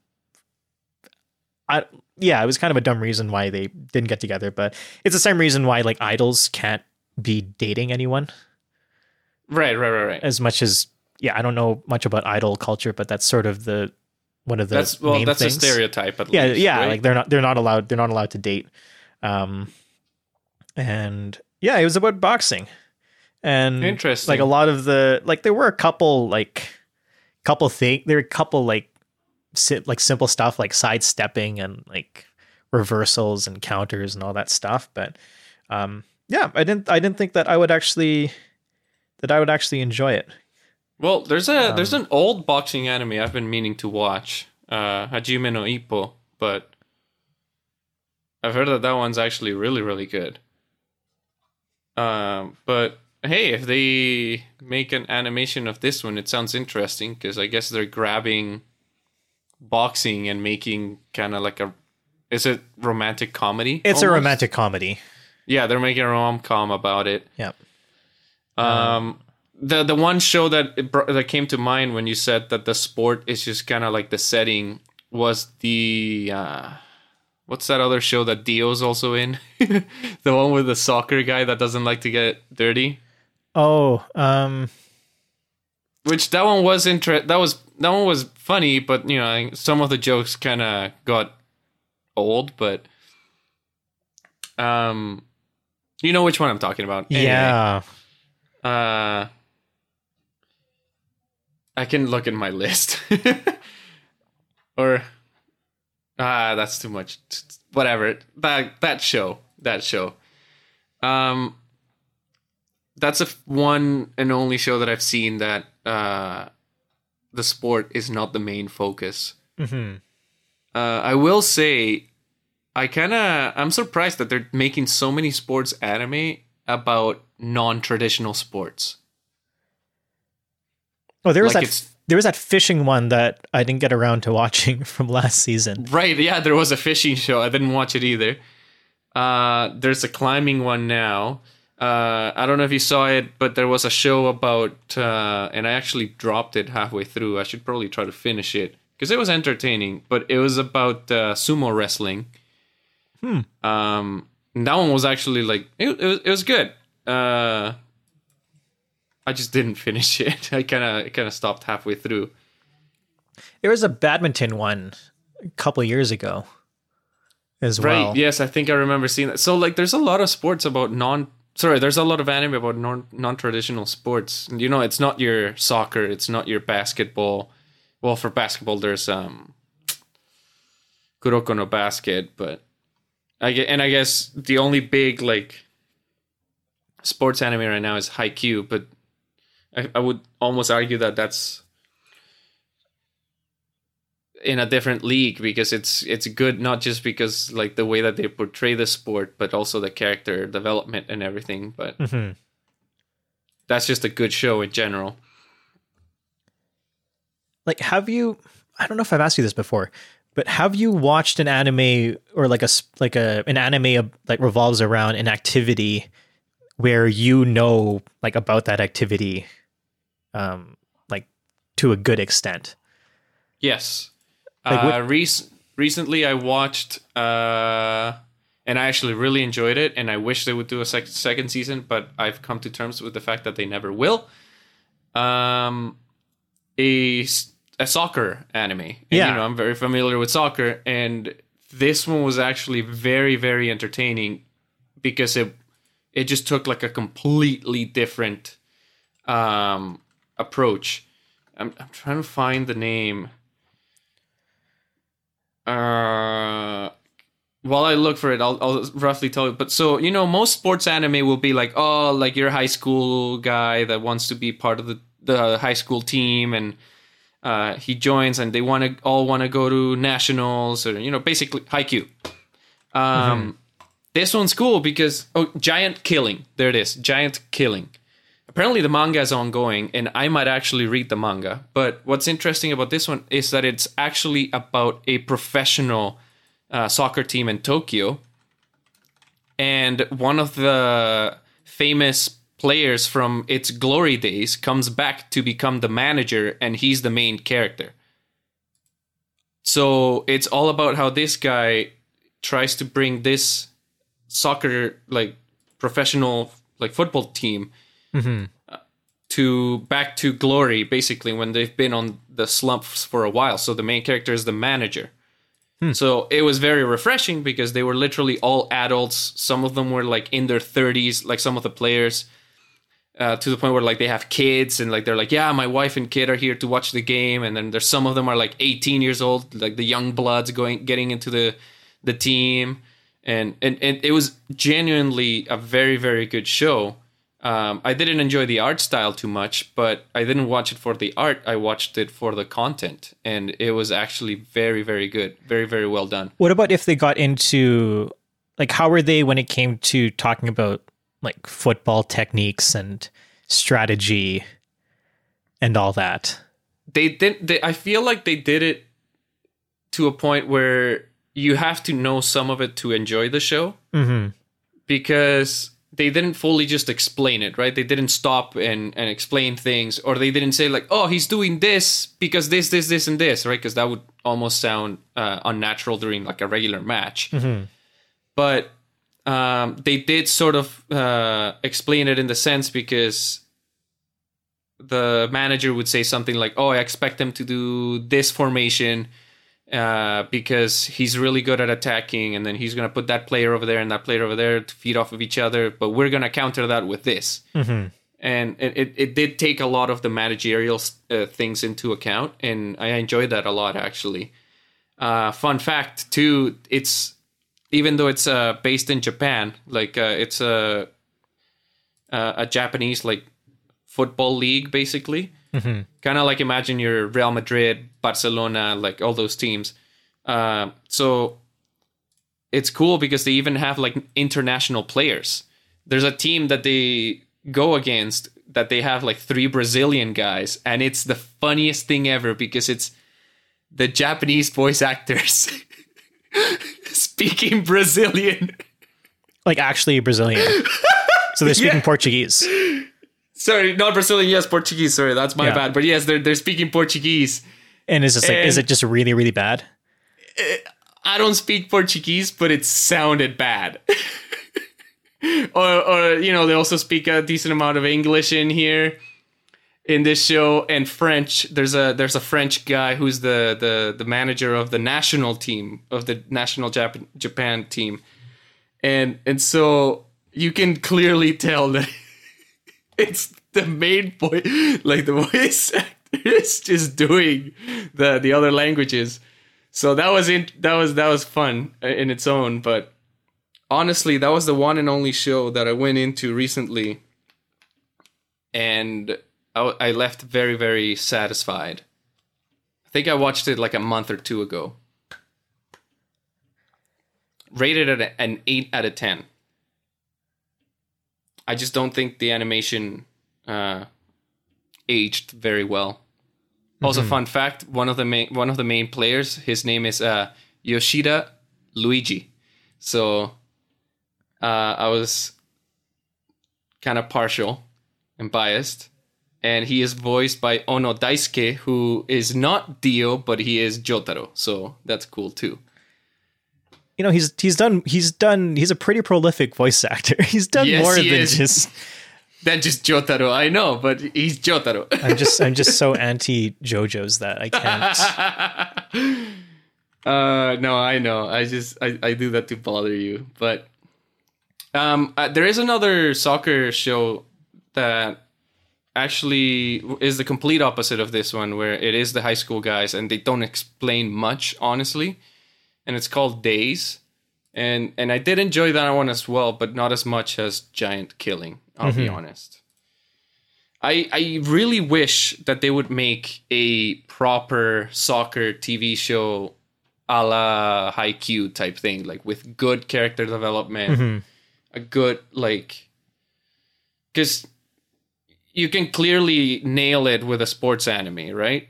I yeah, it was kind of a dumb reason why they didn't get together, but it's the same reason why like idols can't be dating anyone right, right, right, right. as much as yeah, I don't know much about idol culture, but that's sort of the one of the That's well, that's things. a stereotype. At Yeah, least, yeah, right? like they're not they're not allowed they're not allowed to date. Um and yeah, it was about boxing. And Interesting. like a lot of the like there were a couple like couple thing there were a couple like si- like simple stuff like sidestepping and like reversals and counters and all that stuff but um yeah i didn't i didn't think that i would actually that i would actually enjoy it Well, there's a there's Um, an old boxing anime I've been meaning to watch, uh, Hajime no Ippo, but I've heard that that one's actually really really good. Um, but hey, if they make an animation of this one, it sounds interesting because I guess they're grabbing boxing and making kind of like a is it romantic comedy? it's a romantic comedy Yeah, they're making a rom com about it. yeah Um, the the one show that it that came to mind when you said that the sport is just kind of like the setting was the uh, what's that other show that Dio's also in? the one with the soccer guy that doesn't like to get dirty. oh um Which that one was inter- that was that one was funny, but you know some of the jokes kind of got old. But um, you know which one I'm talking about. Anyway. yeah Uh, I can look at my list. or ah, that's too much. Whatever. That that show. That show. Um that's a f- one and only show that I've seen that uh the sport is not the main focus. hmm Uh, I will say, I kind of I'm surprised that they're making so many sports anime about non-traditional sports. oh there was Like that there was that fishing one that i didn't get around to watching from last season Right? Yeah, there was a fishing show. I didn't watch it either. Uh, there's a climbing one now. Uh, I don't know if you saw it, but there was a show about, uh, and I actually dropped it halfway through. I should probably try to finish it because it was entertaining. But it was about uh, sumo wrestling. Hmm. Um, that one was actually like it, it was it was good. Uh, I just didn't finish it. I kind of kind of stopped halfway through. there was a badminton one a couple years ago as Right. well Yes, I think I remember seeing that. So like there's a lot of sports about non sorry, there's a lot of anime about non traditional sports. You know, it's not your soccer, it's not your basketball. Well, for basketball there's um Kuroko no basket, but I get and I guess the only big like sports anime right now is Haikyuu, but I, I would almost argue that that's in a different league because it's it's good not just because like the way that they portray the sport but also the character development and everything but hmm that's just a good show in general. Like have you i don't know if i've asked you this before but have you watched an anime or like a like a an anime like revolves around an activity where you know like about that activity um like to a good extent? Yes Like uh, rec- recently i watched uh and i actually really enjoyed it and i wish they would do a sec- second season but i've come to terms with the fact that they never will um a a soccer anime and, Yeah. you know i'm very familiar with soccer and this one was actually very very entertaining because it it just took like a completely different um, approach. I'm, I'm trying to find the name. Uh, while I look for it, I'll, I'll roughly tell you. But so you know, most sports anime will be like, oh, like you're high school guy that wants to be part of the the high school team, and uh, he joins, and they want to all want to go to nationals, or you know, basically Haikyuu. Um, This one's cool because oh, giant killing. There it is, giant killing. Apparently, the manga is ongoing, and I might actually read the manga. But what's interesting about this one is that it's actually about a professional uh, soccer team in Tokyo, and one of the famous players from its glory days comes back to become the manager, and he's the main character. So it's all about how this guy tries to bring this soccer like professional like football team uh, to back to glory basically when they've been on the slumps for a while. So the main character is the manager. So it was very refreshing because they were literally all adults. Some of them were like in their 30s like some of the players uh, to the point where like they have kids and like they're like yeah my wife and kid are here to watch the game. And then there's some of them are like 18 years old like the young bloods going getting into the the team. And and, and it was genuinely a very very good show um, i didn't enjoy the art style too much but i didn't watch it for the art i watched it for the content and it was actually very very good very very well done What about if they got into like how were they when it came to talking about like football techniques and strategy and all that? they did they, i feel like they did it to a point where you have to know some of it to enjoy the show Mm-hmm. because they didn't fully just explain it right? They didn't stop and, and explain things or they didn't say like oh he's doing this because this this this and this right? Because that would almost sound uh, unnatural during like a regular match. But um, they did sort of uh, explain it in the sense because the manager would say something like, "Oh, I expect him to do this formation uh, because he's really good at attacking, and then he's gonna put that player over there and that player over there to feed off of each other. But we're gonna counter that with this." And it, it, it did take a lot of the managerial uh, things into account, and I enjoyed that a lot actually. Uh, fun fact too, it's even though it's uh, based in Japan, like uh, it's a uh, a Japanese like football league basically. Kind of like imagine your Real Madrid, Barcelona, like all those teams. Uh, so it's cool because they even have like international players. There's a team that they go against that they have like three Brazilian guys, and it's the funniest thing ever because it's the Japanese voice actors speaking Brazilian. Like actually Brazilian. so they're speaking Yeah. Portuguese. Sorry, not Brazilian. Yes, Portuguese. Sorry, that's my Yeah. bad. But yes, they're they're speaking Portuguese. And is this like is it just really, really bad? I don't speak Portuguese, but it sounded bad. or, or you know, they also speak a decent amount of English in here in this show and French. There's a there's a French guy who's the the the manager of the national team of the national Jap- Japan team, and and so you can clearly tell that it's the main point, like the voice actor is just doing the the other languages. So that was in, that was that was fun in its own, but honestly, that was the one and only show that I went into recently, and I, I left very very satisfied. I think I watched it like a month or two ago. Rated at an eight out of ten. I just don't think the animation uh, aged very well. Also, fun fact: one of the main one of the main players, his name is uh, Yoshida Luigi. So uh, I was kind of partial and biased, and he is voiced by Ono Daisuke, who is not Dio, but he is Jotaro. So that's cool too. You know, he's he's done he's done he's a pretty prolific voice actor. He's done Yes, more he than is. just Than just Jotaro, I know, but he's Jotaro. I'm just I'm just so anti JoJo's that I can't Uh, no, I know. I just I, I do that to bother you, but Um, uh, there is another soccer show that actually is the complete opposite of this one, where it is the high school guys and they don't explain much, honestly. And it's called Days, and and I did enjoy that one as well, but not as much as Giant Killing. I'll be honest. I I really wish that they would make a proper soccer TV show a la Haikyuu type thing, like with good character development, a good like, because you can clearly nail it with a sports anime, right?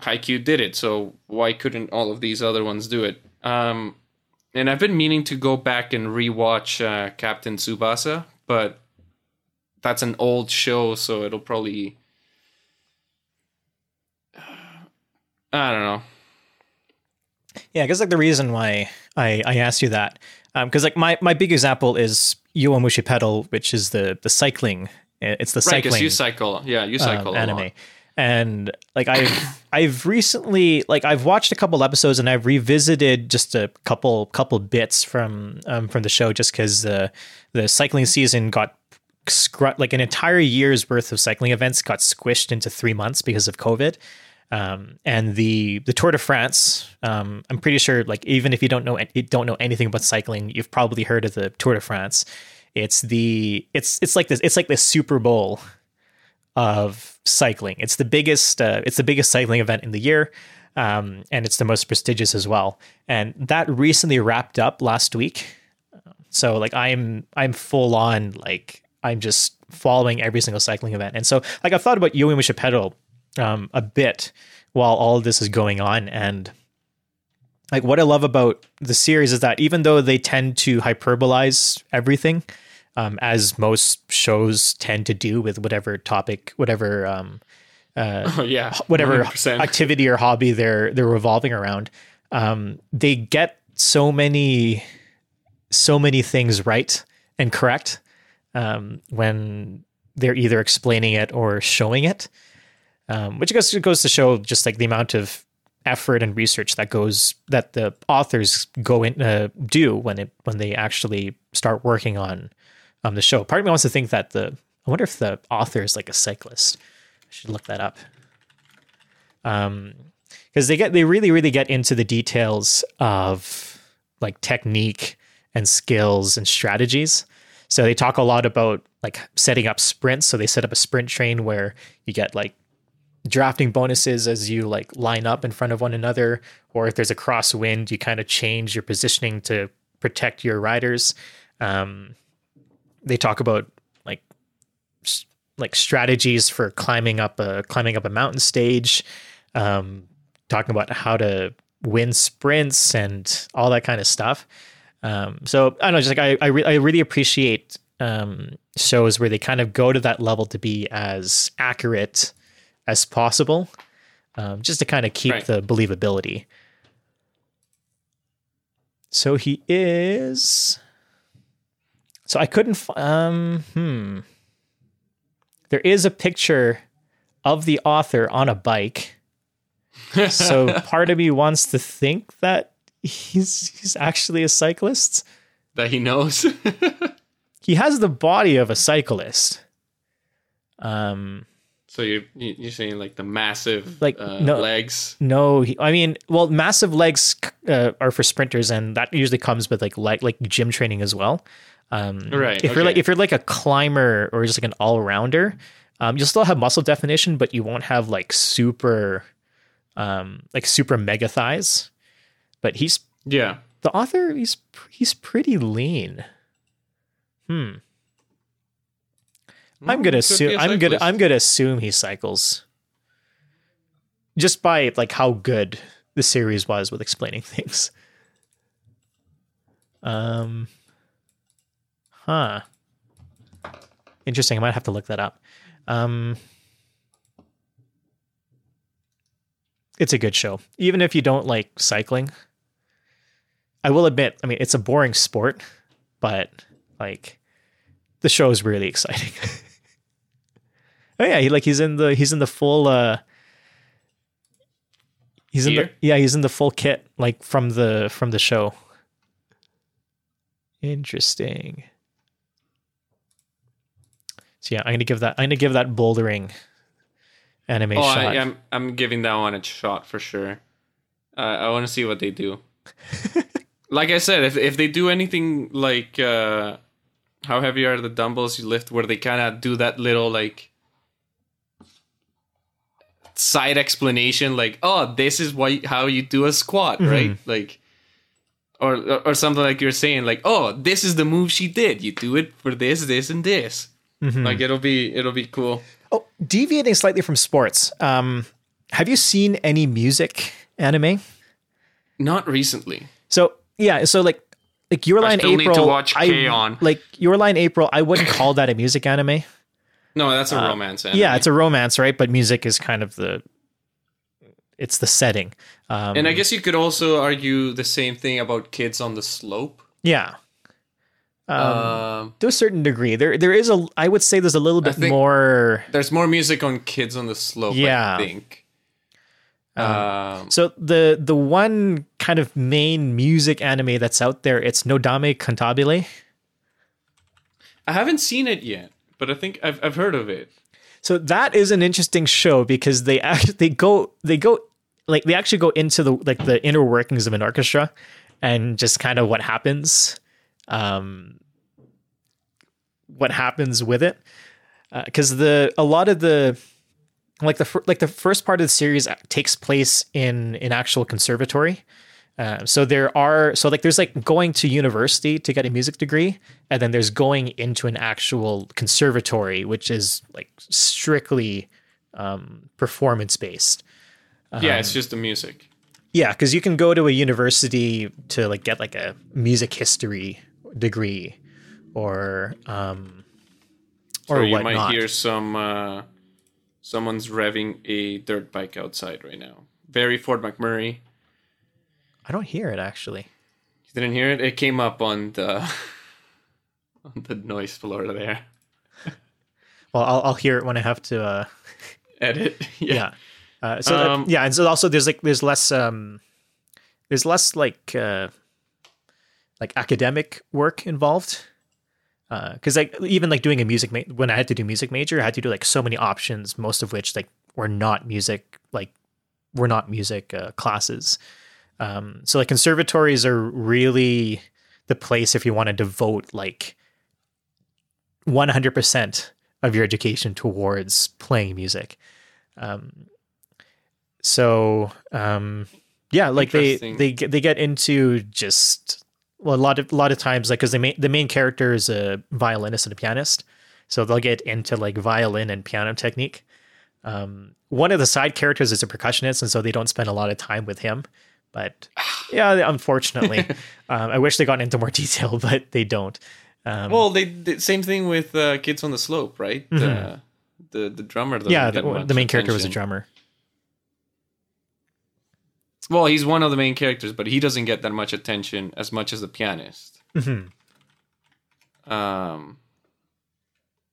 Haikyuu did it, so why couldn't all of these other ones do it? Um, and I've been meaning to go back and rewatch uh, Captain Tsubasa, but that's an old show, so it'll probably. I don't know. Yeah, I guess like the reason why I, I asked you that, because like my, my big example is Yowamushi Pedal, which is the the cycling. It's the Right, cycling you cycle. Yeah, you cycle um, a anime. lot. And like I've I've recently like I've watched a couple episodes and I've revisited just a couple couple bits from um, from the show just because the the cycling season got scru- like an entire year's worth of cycling events got squished into three months because of COVID. Um, and the the Tour de France, um, I'm pretty sure like even if you don't know you don't know anything about cycling, you've probably heard of the Tour de France. It's the it's it's like this it's like the Super Bowl of cycling. It's the biggest uh, it's the biggest cycling event in the year. Um, and it's the most prestigious as well. And that recently wrapped up last week. So like I'm I'm full on like I'm just following every single cycling event. And so like I've thought about Yowamushi Pedal um, a bit while all of this is going on. And like what I love about the series is that even though they tend to hyperbolize everything, um, as most shows tend to do with whatever topic, whatever um, Oh, yeah, whatever 100%. activity or hobby they're they're revolving around, um, they get so many so many things right and correct um, when they're either explaining it or showing it, um, which goes goes to show just like the amount of effort and research that goes that the authors go in uh, do when it when they actually start working on um, the show. Part of me wants to think that the I wonder if the author is like a cyclist. I should look that up. Um, because they get they really really get into the details of like technique and skills and strategies. So they talk a lot about like setting up sprints. So they set up a sprint train where you get like drafting bonuses as you like line up in front of one another, or if there's a crosswind, you kind of change your positioning to protect your riders. Um, they talk about like like strategies for climbing up a climbing up a mountain stage, um, talking about how to win sprints and all that kind of stuff. Um, so I don't know, just like I I, re- I really appreciate um, shows where they kind of go to that level to be as accurate as possible, um, just to kind of keep Right. the believability. So he is. So I couldn't. f- Um. Hmm. There is a picture of the author on a bike. So part of me wants to think that he's he's actually a cyclist. that he knows. He has the body of a cyclist. Um. so you're you're saying like the massive Like, uh, no- legs. No, he, I mean, well, massive legs uh, are for sprinters, and that usually comes with like like like gym training as well. Um, Right, If you're like if you're like a climber or just like an all rounder, um, you'll still have muscle definition, but you won't have like super, um, like super mega thighs. But he's Yeah. the author. He's he's pretty lean. Hmm. I'm gonna assume. I'm gonna. I'm gonna assume he cycles. Just by like how good the series was with explaining things. Um. Huh. Interesting. I might have to look that up. Um. It's a good show, even if you don't like cycling. I will admit. I mean, it's a boring sport, but like, the show is really exciting. Oh yeah, he like he's in the he's in the full uh he's in the yeah, he's in the full kit like from the from the show. Interesting. So yeah, I'm gonna give that. I'm gonna give that bouldering anime Oh, shot. I, I'm I'm giving that one a shot for sure. Uh, I want to see what they do. like I said, if if they do anything like uh, how heavy are the dumbbells you lift, where they kind of do that little like side explanation, like oh, this is why how you do a squat, right? Like. Or, or something like you're saying, like, oh, this is the move she did. You do it for this, this, and this. Like it'll be, it'll be cool. Oh, deviating slightly from sports. Um, have you seen any music anime? Not recently. So yeah, so like like Your Lie in April. I like Your Lie in April. I wouldn't call that a music anime. No, that's a romance. Anime. Uh, Yeah, it's a romance, right? But music is kind of the it's the setting. Um, and I guess you could also argue the same thing about Kids on the Slope. yeah, Um, to a certain degree, there there is a. I would say there's a little bit more. there's more music on Kids on the Slope. Yeah. I think. Um, So the the one kind of main music anime that's out there, it's Nodame Cantabile. I haven't seen it yet, but I think I've I've heard of it. So that is an interesting show because they actually they go they go like they actually go into the like the inner workings of an orchestra and just kind of what happens um what happens with it because the a lot of the like the fir- like the first part of the series takes place in an actual conservatory uh, so there are so like there's like going to university to get a music degree and then there's going into an actual conservatory which is like strictly um, performance based yeah, Um, it's just the music. yeah because you can go to a university to like get like a music history degree or um or Or you whatnot. might hear some uh, someone's revving a dirt bike outside right now. Very Fort McMurray. i don't hear it actually You didn't hear it? It came up on the on the noise floor there. well i'll, I'll hear it when i have to uh Edit. yeah. yeah uh, so that- Um, yeah and so also there's like there's less um there's less like uh like academic work involved because like even like doing a music ma- when i had to do music major i had to do like so many options most of which like were not music like were not music uh, classes. Um so like conservatories are really the place if you want to devote like 100% of your education towards playing music. Um so um yeah like they they they get into just well a lot of a lot of times like because the main the main character is a violinist and a pianist so they'll get into like violin and piano technique um one of the side characters is a percussionist and so they don't spend a lot of time with him but yeah unfortunately um, i wish they got into more detail but they don't um, Well, they did same thing with uh, Kids on the Slope, right? The, the the drummer. Mm-hmm. yeah the, the main character was a drummer Well, he's one of the main characters, but he doesn't get that much attention as much as the pianist. Mhm. Um,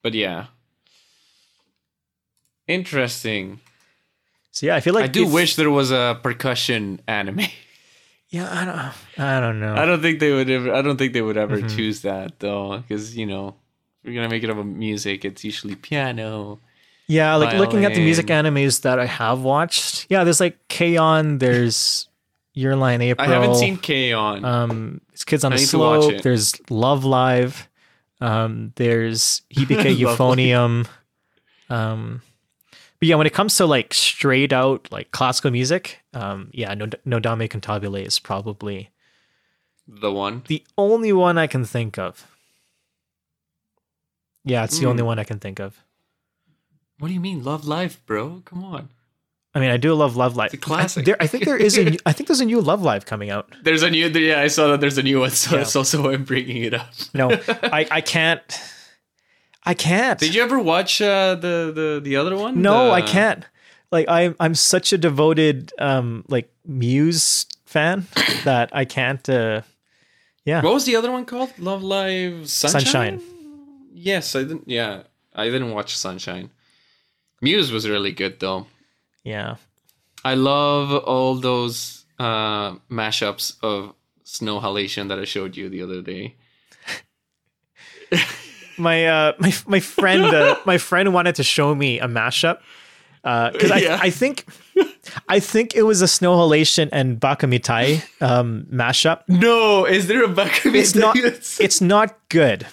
but yeah, interesting. so yeah i feel like I do wish there was a percussion anime. yeah i don't i don't know I don't think they would ever. I don't think they would ever Mm-hmm. choose that though, because you know, if you're gonna make it of a music. It's usually piano. Yeah, like looking at the music animes that I have watched. Yeah, there's like K-On!, there's Your Lie in April. I haven't seen K-On. um it's Kids on I the need to watch Slope, there's Love Live, um, there's Hibike Euphonium. Um but yeah, when it comes to like straight out like classical music, um, yeah, Nodame Cantabile is probably the one. the only one I can think of. Yeah, it's the Hmm. only one I can think of. What do you mean, Love Live, bro? Come on. I mean, I do love Love Live. It's a classic. I, there, I think there is a. new- think there's a new Love Live coming out. There's a new. Yeah, I saw that. There's a new one, so Yeah. that's also why I'm bringing it up. No, I, I can't. I can't. Did you ever watch uh, the the the other one? No, The- I can't. Like I'm, I'm such a devoted, um, like Muse fan that I can't. Uh, yeah, What was the other one called? Love Live Sunshine. Sunshine. Yes, I didn't. Yeah, I didn't watch Sunshine. Muse was really good though. yeah. I love all those uh, mashups of Snow Halation that I showed you the other day. my uh my my friend uh, my friend wanted to show me a mashup because I, Yeah. I think I think it was a Snow Halation and Bakamitai um mashup. No, is there a of It's not it's not good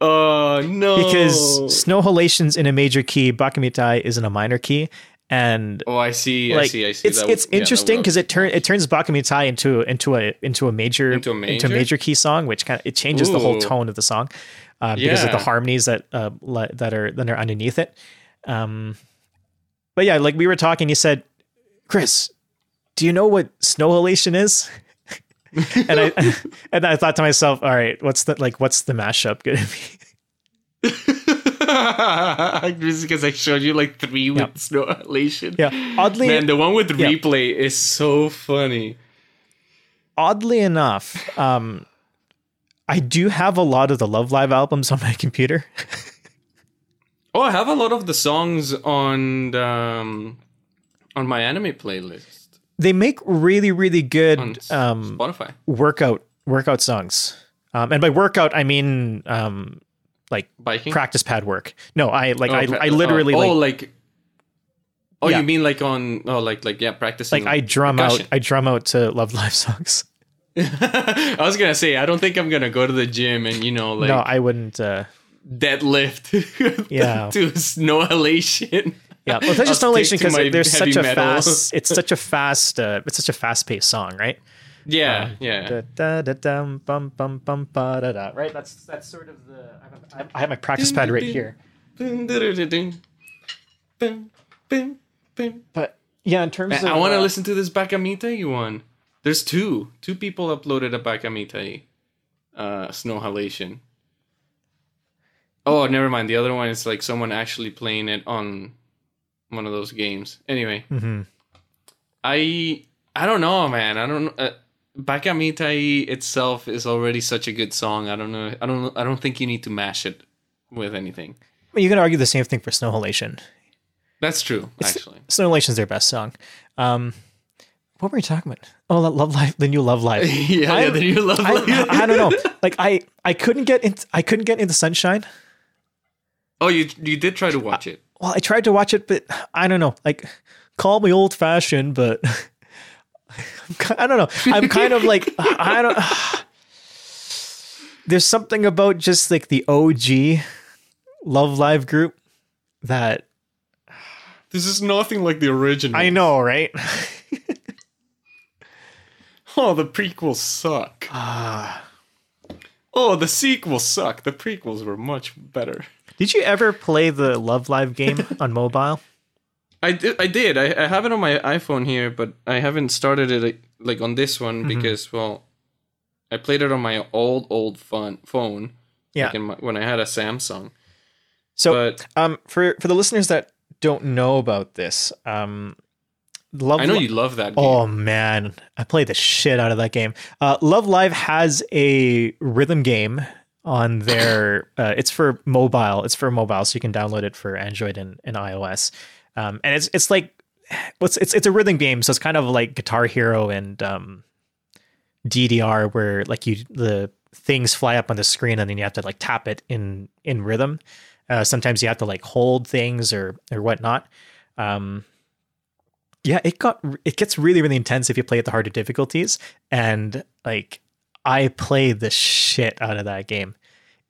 Oh no! because Snow Halation's in a major key, Bakamitai is in a minor key, and oh, I see. I see. I see. it's That it's would- interesting because it turn it turns Bakamitai into into a into a major Into a major? major key song, which kind of it changes the whole tone of the song uh, because of the harmonies that uh, li- that are that are underneath it. Um, but yeah, like we were talking, you said, Chris, do you know what snow halation is? And I and I thought to myself, all right, what's the like what's the mashup gonna be? Just because I showed you like three with Yeah. snow halation. Yeah, oddly Man, the one with Yeah. replay is so funny. oddly enough, um, I do have a lot of the Love Live albums on my computer. Oh, I have a lot of the songs on um, on my anime playlist they make really, really good um, Spotify. workout workout songs. Um, and by workout, I mean um, like Biking. practice pad work. No, I like Oh, I, I literally oh, like oh, like. Oh, Yeah. you mean like on? Oh, like like yeah, practicing. like I drum out. I drum out to Love Live songs. I was gonna say I don't think I'm gonna go to the gym and you know like no, I wouldn't. Uh, deadlift. Yeah. to snow halation. Yeah, well, that's just I'll elation stick to because there's such a metal. fast. It's such a fast. Uh, it's such a fast paced song, right? Yeah, yeah. Da, da, da, dum, bum, bum, bum, ba, da, da, right? That's that's sort of the. I have, I have my practice pad right here. But yeah, in terms of I want to uh, listen to this Bakamite one. There's two. Two people uploaded a Bakamite uh, snow halation. Oh, never mind. The other one is like someone actually playing it on one of those games. Anyway, mhm. I I don't know, man. I don't. Uh, Bakamite itself is already such a good song. I don't know. I don't. I don't think you need to mash it with anything. Well, you can argue the same thing for Snow Halation. That's true, actually. Snow Halation's their best song. Um, what were we talking about? Oh, Love Live, the new Love Live. yeah, I- yeah, the new love. I, I don't know. Like I, I couldn't get in. I couldn't get into Sunshine. oh, you you did try to watch it. Well, I tried to watch it, but I don't know. Like, call me old fashioned, but I don't know. I'm kind of like I don't. There's something about just like the OG Love Live group that This is nothing like the original. I know, right? Oh, the prequels suck. Ah. Oh, the sequels suck. The prequels were much better. Did you ever play the Love Live game on mobile? I did. I did. I, I have it on my iPhone here, but I haven't started it like on this one Mm-hmm. because, well, I played it on my old old phone. Phone. Yeah. Like in my, when I had a Samsung. So, But um, for for the listeners that don't know about this, um, Love I know Li- you love that game. Oh man, I played the shit out of that game. Uh, Love Live has a rhythm game on their. Uh, it's for mobile. It's for mobile, so you can download it for Android and, and iOS. Um, and it's it's like it's it's a rhythm game, so it's kind of like Guitar Hero and um, DDR, where like you the things fly up on the screen and then you have to like tap it in in rhythm. Uh, sometimes you have to like hold things or or whatnot. Um, yeah, it got it gets really really intense if you play at the harder difficulties, and like I played the shit out of that game.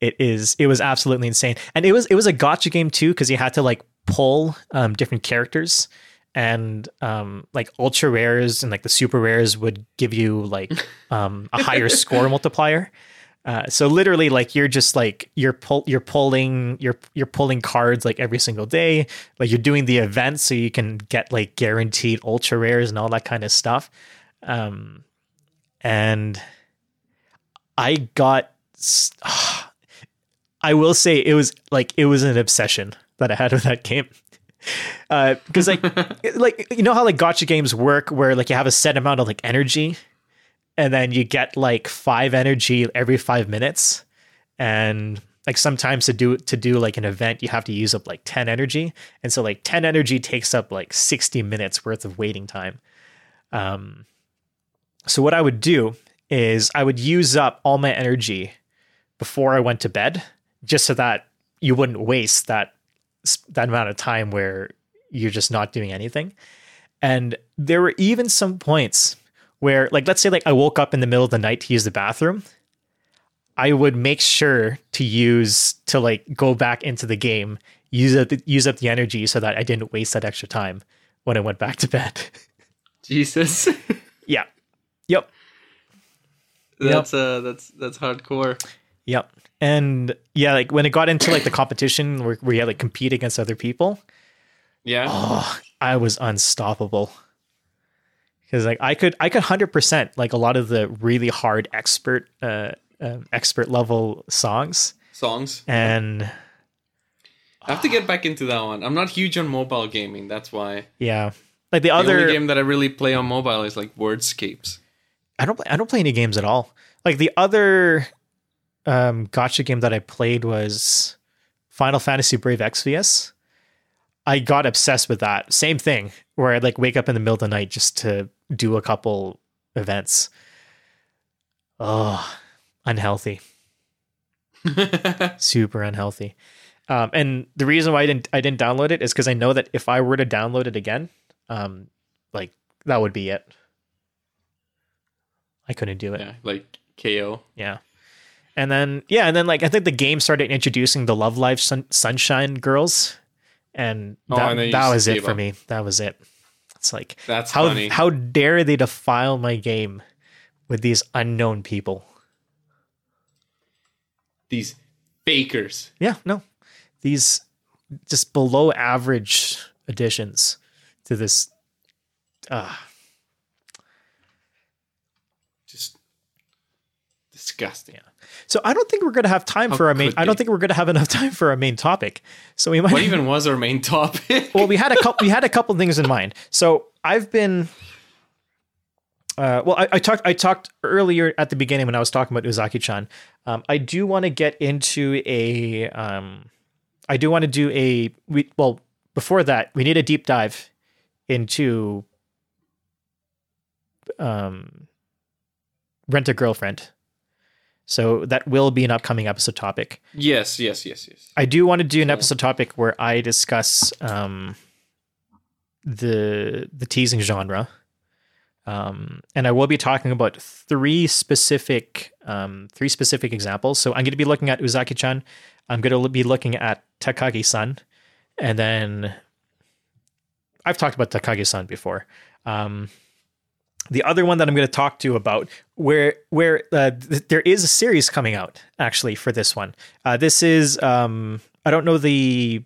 It is it was absolutely insane, and it was it was a gacha game too because you had to like pull um, different characters, and um, like ultra rares and like the super rares would give you like um, a higher score multiplier. Uh, so literally, like you're just like you're pull you're pulling you're you're pulling cards like every single day. Like you're doing the events so you can get like guaranteed ultra rares and all that kind of stuff. Um, and I got. I will say it was like it was an obsession that I had with that game. Uh, because like, like you know how like gacha games work, where like you have a set amount of like energy, and then you get like five energy every five minutes and like sometimes to do to do like an event you have to use up like 10 energy and so like 10 energy takes up like 60 minutes worth of waiting time um so what i would do is i would use up all my energy before i went to bed just so that you wouldn't waste that that amount of time where you're just not doing anything. And there were even some points where, like, let's say, like I woke up in the middle of the night to use the bathroom. I would make sure to use to like go back into the game, use up the, use up the energy so that I didn't waste that extra time when I went back to bed. Jesus. yeah. Yep. That's uh that's that's hardcore. Yep. And yeah, like when it got into like the competition where, where you had like compete against other people, Yeah. oh, I was unstoppable. Because like I could I could hundred percent like a lot of the really hard expert uh, um expert level songs Songs. and I have to get back into that one. I'm not huge on mobile gaming. That's why. yeah like the The other only game that I really play on mobile is like Wordscapes. I don't I don't play any games at all. Like the other um gacha game that I played was Final Fantasy Brave Exvius. I got obsessed with that. Same thing where I'd like wake up in the middle of the night just to do a couple events. Oh, unhealthy. Super unhealthy. Um, and the reason why I didn't I didn't download it is because I know that if I were to download it again, um, like that would be it. I couldn't do it. yeah, like KO. Yeah. And then yeah, and then like I think the game started introducing the Love Live sun- Sunshine girls, and Oh, that, and that was it for up. me. That was it. It's like That's how funny. how dare they defile my game with these unknown people? These fakers. Yeah, no, these just below average additions to this. Uh, Just disgusting. so I don't think we're gonna have time How for our main. I don't think we're gonna have enough time for our main topic. So we might What even was our main topic? well, we had a couple. We had a couple things in mind. So I've been. Uh, well, I, I talked. I talked earlier at the beginning when I was talking about Uzaki-chan. Um, I do want to get into a. Um, I do want to do a. We well before that we need a deep dive into. Um, rent a girlfriend. So that will be an upcoming episode topic. yes, yes, yes, yes. I do want to do an episode topic where I discuss um, the the teasing genre, um, and I will be talking about three specific um, three specific examples. So I'm going to be looking at Uzaki-chan. I'm going to be looking at Takagi-san, and then I've talked about Takagi-san before. Um, the other one that I'm going to talk to you about, where where uh, th- there is a series coming out actually for this one. Uh, this is um, I don't know the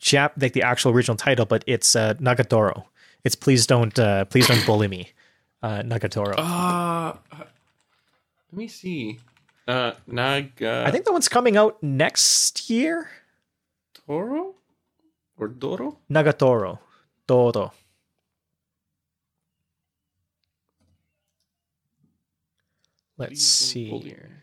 Jap like the actual original title, but it's uh, Nagatoro. It's please don't uh, please don't bully me, uh, Nagatoro. Uh, let me see. Uh, Nagatoro I think that one's coming out next year. Toro or Doro. Nagatoro, Todo. Let's see here.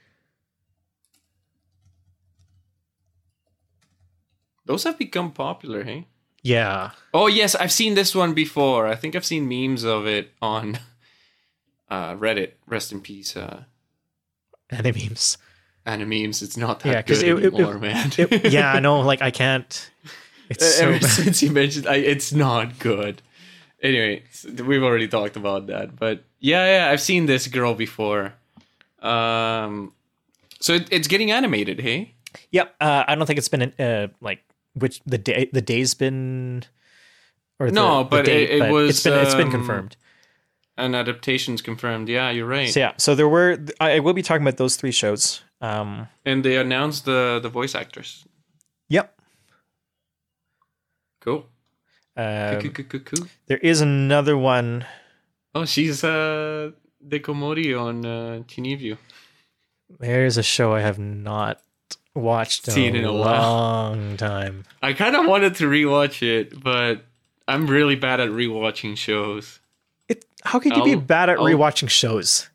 Those have become popular, hey? Yeah, Oh yes, I've seen this one before. I think I've seen memes of it on uh, Reddit. Rest in peace, uh, anime memes. anime memes. It's not that Yeah, good it- it- anymore, man. It- yeah, I know. Like I can't. It's so Ever bad. since you mentioned, I, it's not good. Anyway, we've already talked about that, but yeah, yeah, I've seen this girl before. Um, so it, it's getting animated, hey? Yep. Uh, I don't think it's been uh, like which the day the day's been. Or the, No, the but it- it it's was, been it's been um, confirmed. And adaptations confirmed. Yeah, you're right. So yeah, so there were. I I will be talking about those three shows. Um. And they announced the the voice actors. Yep. Cool. Um, cool, cool, cool. there is another one. Oh, she's uh Dekomori on uh, Chunibyo. There's a show I have not watched in, Seen a, in a while. long time. I kind of wanted to rewatch it, but I'm really bad at rewatching shows It. How could you be I'll- bad at I'll- rewatching shows?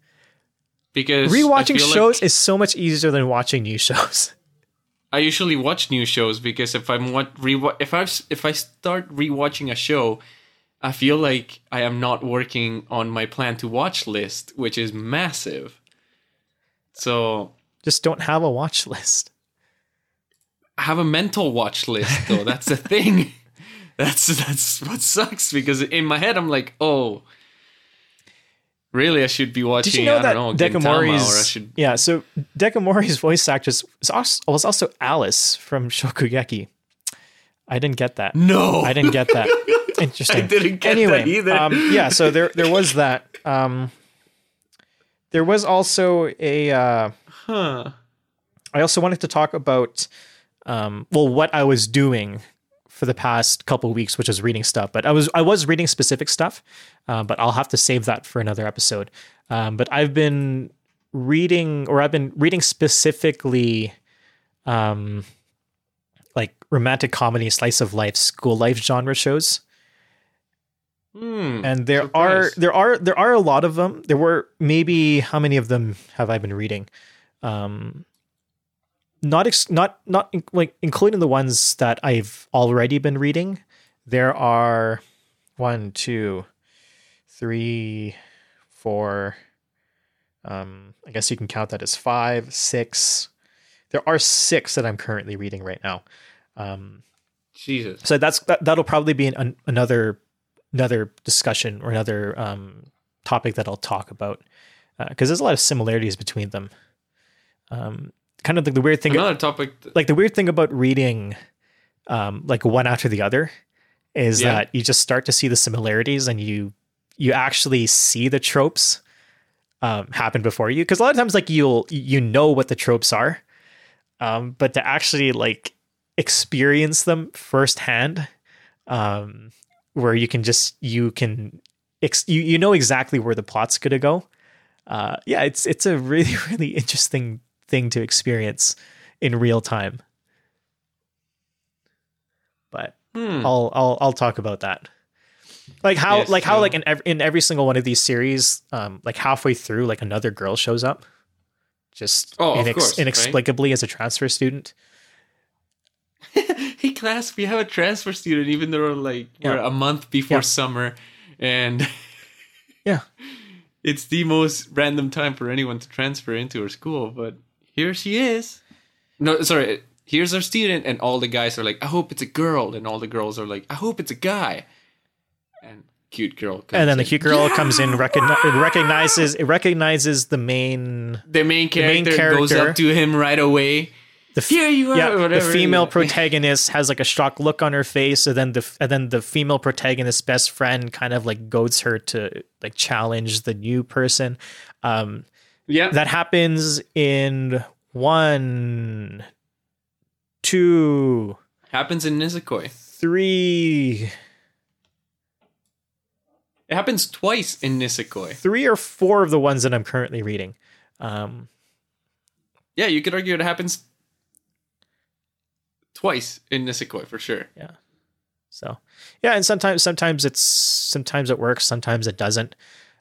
because Rewatching feel like shows is so much easier than watching new shows. I usually watch new shows because if I'm what rewa- if I if I start rewatching a show, I feel like I am not working on my plan to watch list, which is massive. So Just don't have a watch list. I have a mental watch list though. That's the thing. That's that's what sucks because in my head I'm like, oh, really? I should be watching. Did you know I that don't know, Dekomori's should. yeah? So Dekomori's voice actress was also Alice from Shokugeki. I didn't get that. No, I didn't get that. Interesting. I didn't get anyway, that either. Um, yeah, so there there was that. Um, there was also a. Uh, Huh. I also wanted to talk about, um, well, what I was doing for the past couple weeks, which was reading stuff. But I was I was reading specific stuff, uh, but I'll have to save that for another episode. Um, but I've been reading, or I've been reading specifically, um, like romantic comedy, slice of life, school life genre shows Hmm. and there are there are there are a lot of them there were maybe how many of them have i been reading um not ex- not not in- like including the ones that i've already been reading there are one two three four um i guess you can count that as five six there are six that i'm currently reading right now um Jesus. so that's that, that'll probably be an, another another discussion or another um, topic that I'll talk about because there's a lot of similarities between them. Um, kind of like the weird thing, Another topic. th- like the weird thing about reading um, like one after the other is Yeah. that you just start to see the similarities and you you actually see the tropes um, happen before you because a lot of times like you'll you know what the tropes are um, but to actually like experience them firsthand um, where you can just you can ex- you, you know exactly where the plot's gonna go uh, yeah it's it's a really really interesting thing to experience in real time but Hmm. I'll I'll I'll talk about that. Like how Yes, like how like in every, in every single one of these series, um, like halfway through, like another girl shows up, just Oh, inex- course, right? inexplicably as a transfer student. hey class, we have a transfer student, even though like we're a month before Yeah. summer, and Yeah, it's the most random time for anyone to transfer into her school. But here she is. No, sorry. Here's our student, and all the guys are like, "I hope it's a girl," and all the girls are like, "I hope it's a guy." And cute girl, comes and then the cute girl Yeah! comes in, recogni- it recognizes it recognizes the main The main main character, goes up to him right away. The f- Here you are. yeah, the female protagonist has like a shocked look on her face, and then the and then the female protagonist's best friend kind of like goads her to like challenge the new person. Um, Yeah, that happens in one, two, happens in Nisekoi. three, It happens twice in Nisekoi. three or four of the ones that I'm currently reading. Um, Yeah, you could argue it happens twice in Nisekoi for sure. yeah. So yeah, and sometimes sometimes it's sometimes it works, sometimes it doesn't.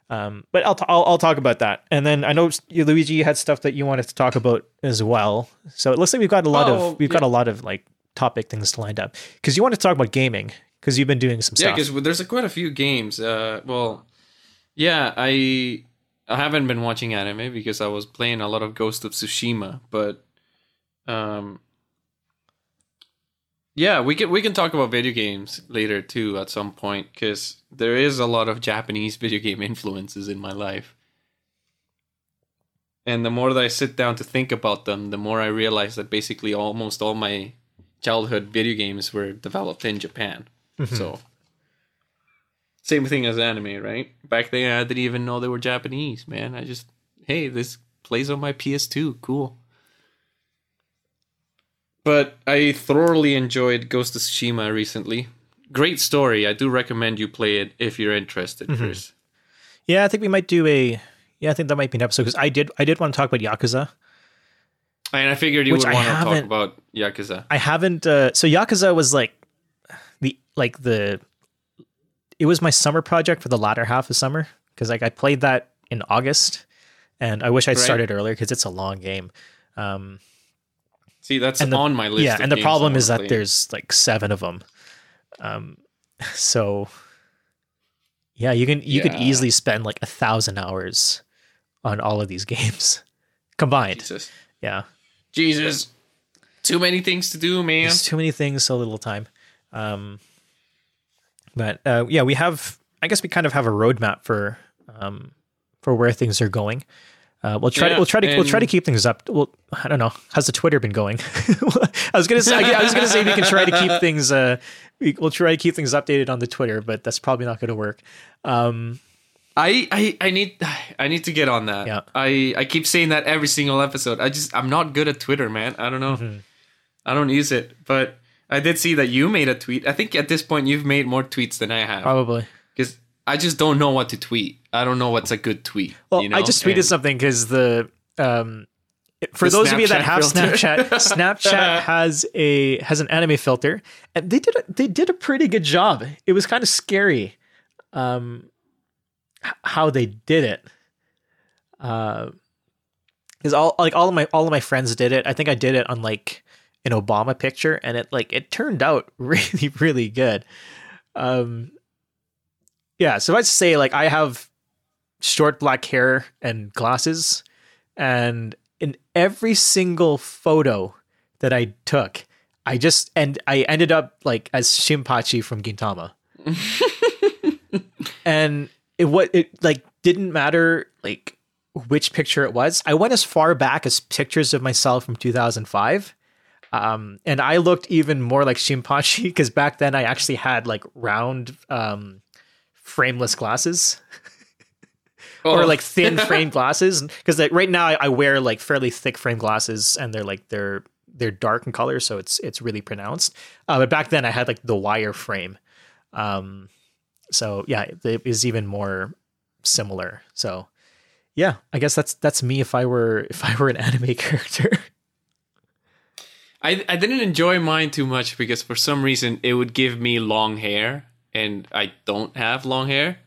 Um, but I'll, t- I'll I'll talk about that. And then I know you, Luigi you had stuff that you wanted to talk about as well. So it looks like we've got a lot Oh, of we've got a lot of like topic things to lined up because you want to talk about gaming because you've been doing some Yeah, stuff. because there's a, quite a few games. Uh, well, yeah, I I haven't been watching anime because I was playing a lot of Ghost of Tsushima, but um, yeah, we can we can talk about video games later too at some point because there is a lot of Japanese video game influences in my life. And the more that I sit down to think about them, the more I realize that basically almost all my childhood video games were developed in Japan. Mm-hmm. So same thing as anime, right? Back then I didn't even know they were Japanese, man. I just hey, this plays on my PS2, cool. But I thoroughly enjoyed Ghost of Tsushima recently. Great story. I do recommend you play it if you're interested, Chris. Yeah, I think we might do a. Yeah, I think that might be an episode because I did. I did want to talk about Yakuza. And I figured you would I want to talk about Yakuza. I haven't. Uh, so Yakuza was like the like the. It was my summer project for the latter half of summer because like I played that in August, and I wish I'd Right. started earlier because it's a long game. Um, See, that's and the- on my list. yeah, and the problem is that there's like seven of them. Um, so yeah, you can you could easily spend like a thousand hours on all of these games combined. Jesus. Yeah. Jesus. too many things to do, man. There's too many things, so little time. Um, but uh, yeah, we have. I guess we kind of have a roadmap for um, for where things are going. Uh, we'll try. Yeah, to, we'll try to. We'll try to keep things up. Well, I don't know. How's the Twitter been going? I was gonna. Say, I was gonna say we can try to keep things. Uh, we, we'll try to keep things updated on the Twitter, but that's probably not going to work. Um, I, I I need I need to get on that. Yeah. I I keep saying that every single episode. I just I'm not good at Twitter, man. I don't know. Mm-hmm. I don't use it, but I did see that you made a tweet. I think at this point you've made more tweets than I have probably. I just don't know what to tweet. I don't know what's a good tweet. Well, you know? I just tweeted And- something because the um, for The those of you that have filter. Snapchat, Snapchat has a has an anime filter, and they did a, they did a pretty good job. It was kind of scary, um, how they did it. Uh, because all like all of my all of my friends did it. I think I did it on like an Obama picture, and it like it turned out really really good. Um, yeah. So I'd say like I have short black hair and glasses, and in every single photo that I took, I just and I ended up like as Shinpachi from Gintama. and it what it like didn't matter like which picture it was. I went as far back as pictures of myself from 2005. Um, and I looked even more like Shinpachi because back then I actually had like round um, frameless glasses. Or Oh. like thin frame glasses. Because like, right now I, I wear like fairly thick frame glasses and they're like they're they're dark in color so it's it's really pronounced. Uh, but back then i had like the wire frame. Um so yeah it, it even more similar. So yeah i guess that's that's me if i were if i were an anime character. I I didn't enjoy mine too much because for some reason it would give me long hair and I don't have long hair.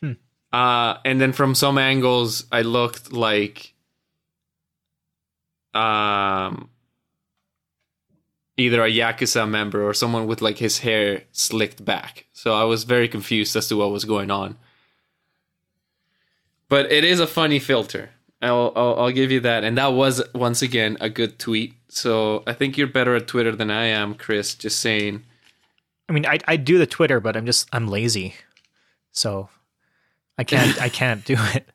Hmm. Uh, and then from some angles I looked like um either a yakuza member or someone with like his hair slicked back. So I was very confused as to what was going on. But it is a funny filter. I'll, I'll I'll give you that, and that was once again a good tweet. So I think you're better at Twitter than I am, Chris. Just saying. I mean i i do the twitter but i'm just i'm lazy so i can't i can't do it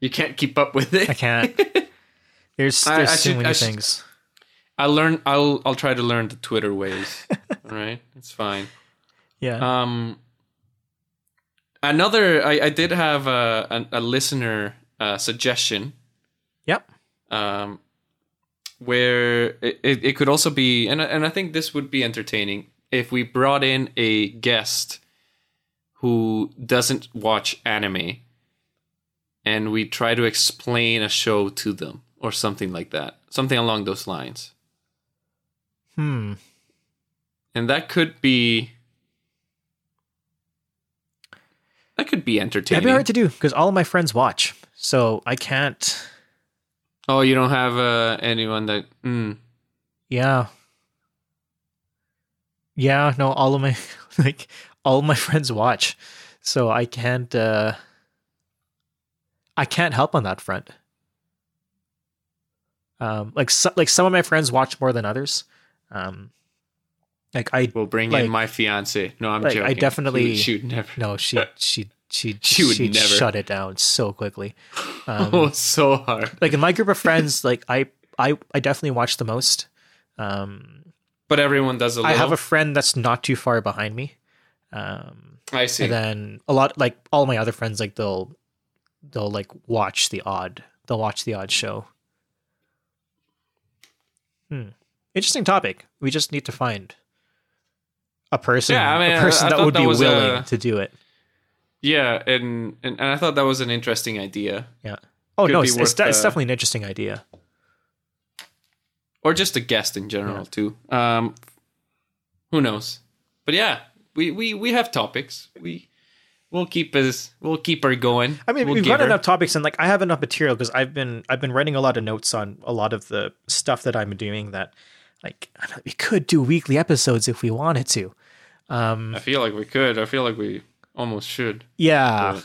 You can't keep up with it. i can't there's I- there's I so should- many I should- things I'll learn. I'll I'll try to learn the Twitter ways. All right, it's fine. yeah Um, another. I I did have a a, a listener uh, suggestion. yep um, where it, it, it could also be, and and I think this would be entertaining if we brought in a guest who doesn't watch anime, and we try to explain a show to them or something like that, something along those lines, hmm and that could be. That could be entertaining. That'd be hard to do because all of my friends watch, so I can't. oh, you don't have uh, anyone that. Mm, Yeah, yeah. No, all of my like all my friends watch, so I can't. uh I can't help on that front. Um, like so, like some of my friends watch more than others. Um, like I we'll bring Like- in my fiance. No, I'm like, I definitely- She would, she would never. no, she she she She would she'd never. shut it down so quickly. Um, oh, so hard. like in my group of friends, like I I I definitely watch the most. Um, But everyone does a little. I have a friend that's not too far behind me. Um, I see. and then a lot like all my other friends like they'll they'll like watch the odd they'll watch the odd show. Hmm. Interesting topic. We just need to find a person Yeah, I mean, a person I- I that would that be willing a- to do it. yeah, and, and and I thought that was an interesting idea, Yeah. Oh Could no, it's, it's, de- it's definitely an interesting idea. Or just a guest in general too. Um, who knows? But yeah, we we we have topics. We we'll keep us we'll keep her going. I mean, we'll we've got her- enough topics, and like I have enough material because I've been I've been writing a lot of notes on a lot of the stuff that I'm doing. That like we could do weekly episodes if we wanted to. Um, I feel like we could. I feel like we almost should. yeah,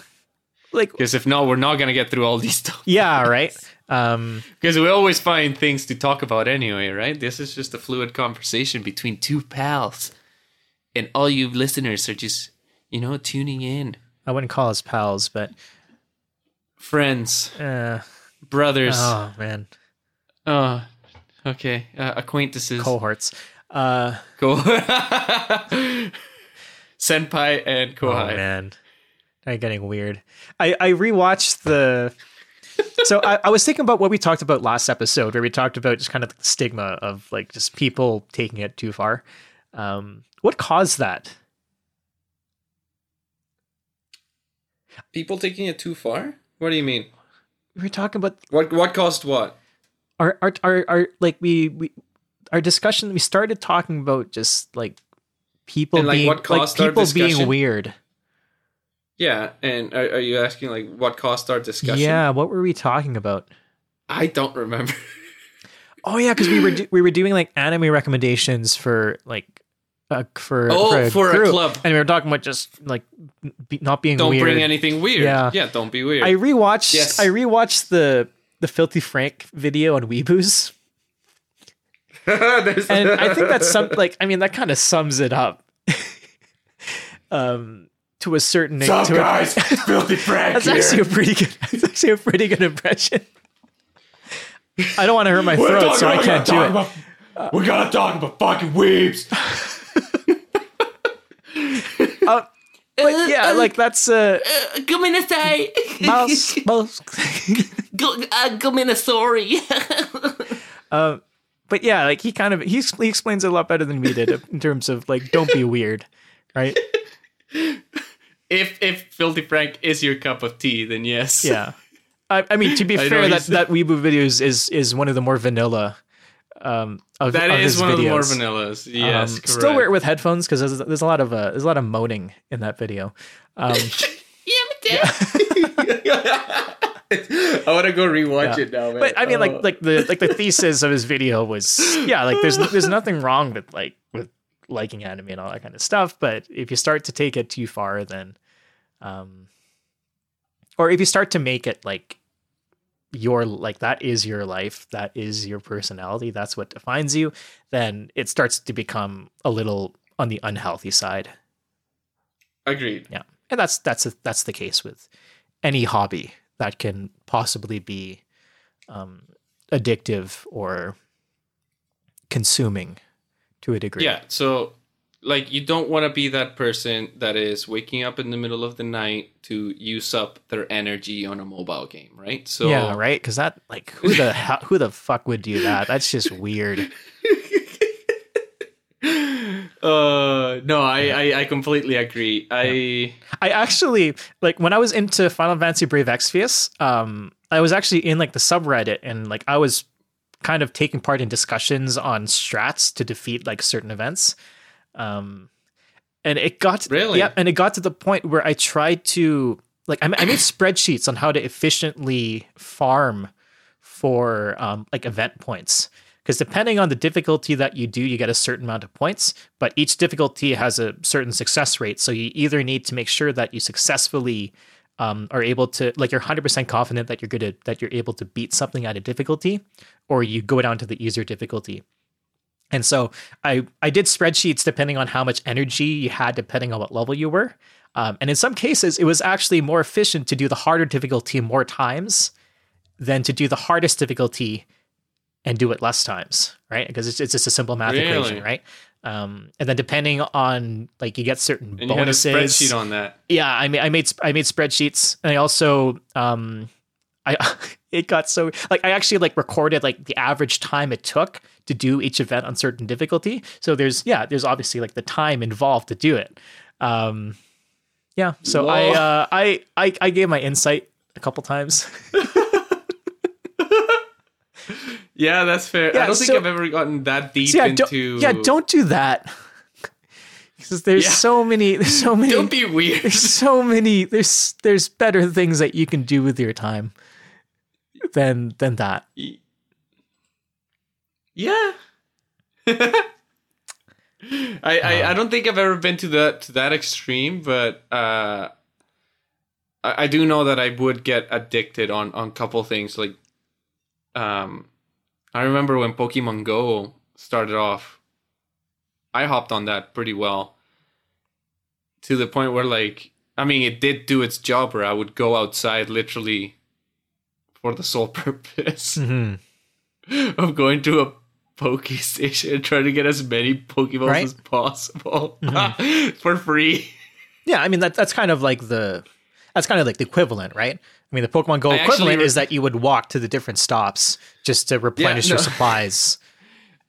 like Because if not, we're not gonna get through all these stuff. yeah, right. Um, Because we always find things to talk about anyway, right? This is just a fluid conversation between two pals. And all you listeners are just, you know, tuning in. I wouldn't call us pals, but Friends, uh, brothers. oh man, Oh, okay. Uh, acquaintances. cohorts. Uh, Ko- Senpai and oh Kohai. man, I'm getting weird. I I rewatched the. so I, I was thinking about what we talked about last episode, where we talked about just kind of the stigma of like just people taking it too far. Um, what caused that? People taking it too far? What do you mean? We were talking about What what caused what? our our our, our like we we our discussion. We started talking about just like people And, like, being what caused our people being weird. Yeah, and are, are you asking like what caused our discussion? Yeah, what were we talking about? I don't remember. Oh yeah, because we were do- we were doing like anime recommendations for like uh, for Oh, for a group, club. and we were talking about just like be, not being don't weird. bring anything weird. Yeah. Yeah, don't be weird. I rewatched Yes. I rewatched the the Filthy Frank video on Weeboos, and I think that's some like I mean that kind of sums it up. um, to a certain to a- filthy Frank That's actually a pretty good. That's actually a pretty good impression. I don't want to hurt my throat, so I can't do it. we gotta talk about fucking weebs. Uh, but yeah, like that's uh, Come in say. mouse, mouse. Go, uh, come in sorry. um, but yeah, like he kind of he, he explains it a lot better than we did in terms of like don't be weird, right? If if filthy Frank is your cup of tea, then yes. Yeah. I, I mean, to be fair, that that Weebu videos is is one of the more vanilla. Um, of, That of is one of the more videos. vanillas. Yes, Um, still wear it with headphones because there's, there's a lot of uh, there's a lot of moaning in that video. Um, yeah, I want to go rewatch Yeah. it now, man. but I mean, Oh. like like the like the thesis of his video was yeah, like there's there's nothing wrong with like with liking anime and all that kind of stuff. But if you start to take it too far, then, um, or if you start to make it like your like that is your life, that is your personality, that's what defines you, then it starts to become a little on the unhealthy side. agreed. Yeah, and that's that's a, that's the case with any hobby that can possibly be um, addictive or consuming to a degree. Yeah, so like you don't want to be that person that is waking up in the middle of the night to use up their energy on a mobile game, right? So yeah, right. Because that like who the hell, who the fuck would do that? That's just weird. Uh, no, I, I I completely agree. I I actually like when I was into Final Fantasy Brave Exvius, um, I was actually in like the subreddit and like I was kind of taking part in discussions on strats to defeat like certain events. Um, and it got Really? yeah, and it got to the point where I tried to like I, I made spreadsheets on how to efficiently farm for um, like event points because depending on the difficulty that you do you get a certain amount of points but each difficulty has a certain success rate so you either need to make sure that you successfully um, are able to like you're 100% confident that you're good at that you're able to beat something at a difficulty or you go down to the easier difficulty and so I I did spreadsheets depending on how much energy you had, depending on what level you were. Um, and in some cases, it was actually more efficient to do the harder difficulty more times than to do the hardest difficulty and do it less times, right? Because it's, it's just a simple math Really? equation, right? Um, and then depending on like you get certain and you had a bonuses. spreadsheet on that. Yeah, I made I made I made spreadsheets, and I also um, I it got so like I actually like recorded like the average time it took to do each event on certain difficulty. So there's yeah, there's obviously like the time involved to do it. Um, yeah, so I uh, I I I gave my insight a couple times. Yeah, that's fair. Yeah, I don't think I've ever gotten that deep So yeah, into. don't, yeah, don't do that. Because there's Yeah. so many, there's so many, don't be weird. there's so many, there's there's better things that you can do with your time than than that. Yeah. I, I I don't think I've ever been to that to that extreme, but uh, I, I do know that I would get addicted on on a couple things like um, I remember when Pokemon Go started off, I hopped on that pretty well to the point where, like, I mean, it did do its job where I would go outside literally for the sole purpose Mhm. of going to a Poke Station and trying to get as many Pokeballs Right. as possible for free. Yeah, I mean that that's kind of like the that's kind of like the equivalent, right? I mean, the Pokemon Go I equivalent re- is that you would walk to the different stops just to replenish your no. supplies.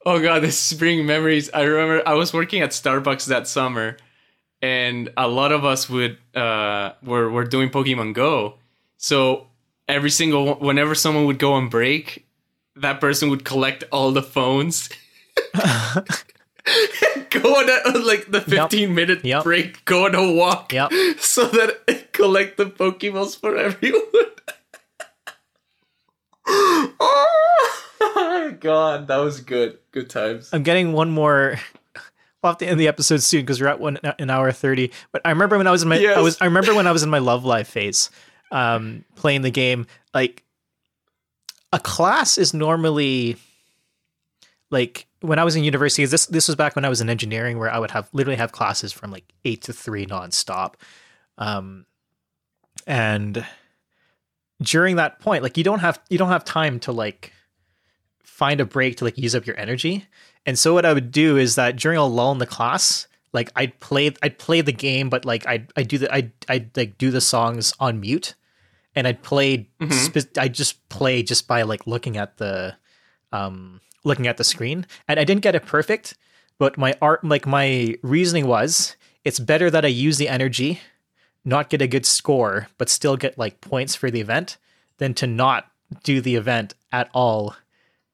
Oh god, this is bringing memories. I remember I was working at Starbucks that summer, and a lot of us would uh were were doing Pokemon Go. So every single whenever someone would go on break, that person would collect all the phones. go on a, like the 15 minute Yep. break, go on a walk Yep. so that it collect the Pokeballs for everyone. oh god, that was good. Good times. I'm getting one more. We'll have to end the episode soon because we're at one an hour thirty. But I remember when I was in my I was I remember when I was in my Love Live phase, um, playing the game. Like a class is normally like when I was in university. This this was back when I was in engineering, where I would have literally have classes from like eight to three nonstop, um, and during that point, like you don't have you don't have time to like find a break to like use up your energy. And so what I would do is that during a lull in the class, like I'd play I'd play the game, but like I'd I do the I I'd like do the songs on mute, and I'd play spe- I just play just by like looking at the um looking at the screen, and I didn't get it perfect, but my art like my reasoning was it's better that I use the energy, not get a good score, but still get like points for the event, than to not do the event at all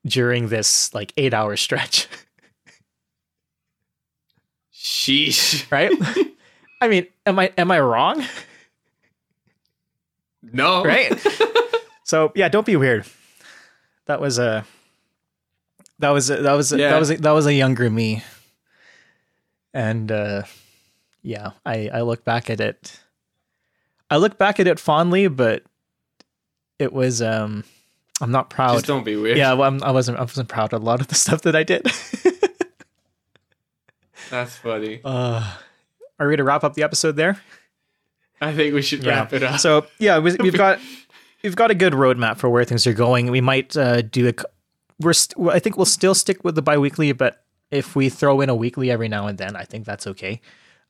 during this like eight hour stretch, Sheesh. right? I mean, am I am I wrong? No. Right? so yeah, don't be weird. That was a that was a, that was a, Yeah. that was a, that was a younger me, and uh, yeah, I I look back at it. I look back at it fondly, but it was um, I'm not proud. Just don't be weird. yeah, well, I'm, I wasn't I wasn't proud of a lot of the stuff that I did. That's funny. uh, are we to wrap up the episode there? I think we should wrap it up. So yeah, we, we've got we've got a good roadmap for where things are going. We might uh, do a. c- We're st- I think we'll still stick with the biweekly, but if we throw in a weekly every now and then, I think that's okay.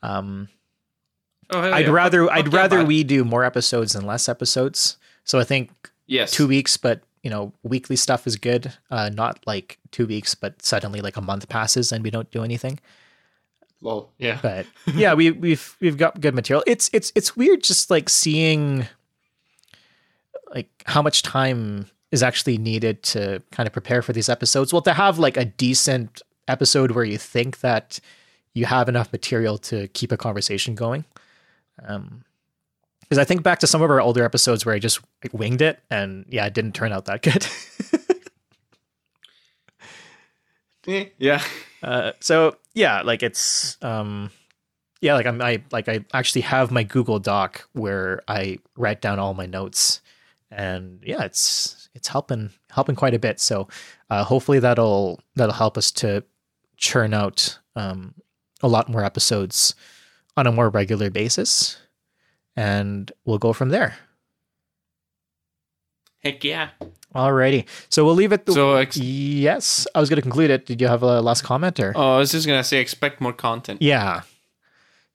Um, oh, hell I'd yeah. rather Fuck- I'd fuck yeah, rather we do more episodes than less episodes. So I think yes two weeks, but you know, weekly stuff is good. Uh, not like two weeks, but suddenly like a month passes and we don't do anything. Lol. Yeah. but yeah, we we've we've got good material. It's it's it's weird just like seeing like how much time is actually needed to kind of prepare for these episodes. Well, to have like a decent episode where you think that you have enough material to keep a conversation going. Um because I think back to some of our older episodes where I just like, winged it and yeah, it didn't turn out that good. Eh, yeah. Uh, so yeah, like it's um, yeah, like I'm I like I actually have my Google Doc where I write down all my notes, and yeah, it's it's helping helping quite a bit. So uh, hopefully that'll that'll help us to churn out um, a lot more episodes on a more regular basis, and we'll go from there. Heck yeah. Alrighty, so we'll leave it. The- So, ex- yes, I was going to conclude it. Did you have a last comment or? oh, I was just gonna say, expect more content. Yeah.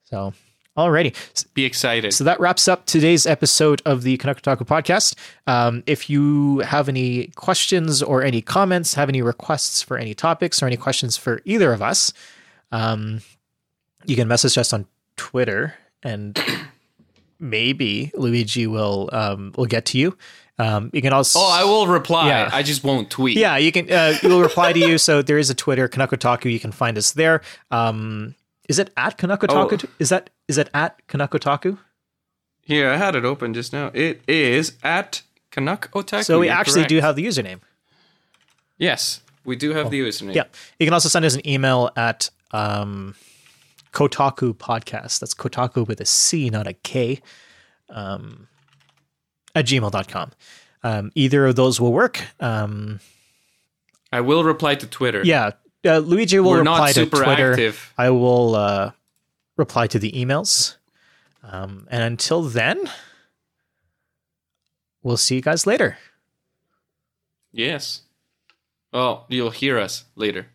So, alrighty. Be excited. So that wraps up today's episode of the Canuck Otaku podcast. Um, if you have any questions or any comments, have any requests for any topics or any questions for either of us, um, you can message us on Twitter and maybe Luigi will um, will get to you. Um, you can also oh, I will reply. Yeah. I just won't tweet. yeah, you can. Uh, we'll reply to you. So there is a Twitter, Otaku. You can find us there. Um, is it at Kanakotaku? Oh. Is that is it at Kanakotaku? Otaku? Here, I had it open just now. It is at Canuck Otaku. So we actually correct. do have the username. Yes, we do have the username. Yeah. You can also send us an email at um, Kotaku Podcast. That's Kotaku with a C, not a K. Um, at gmail.com. Um, either of those will work. Um, I will reply to Twitter. yeah, uh, Luigi will We're reply to Twitter. active. I will uh, reply to the emails. Um, and until then, we'll see you guys later. Yes. Well, you'll hear us later.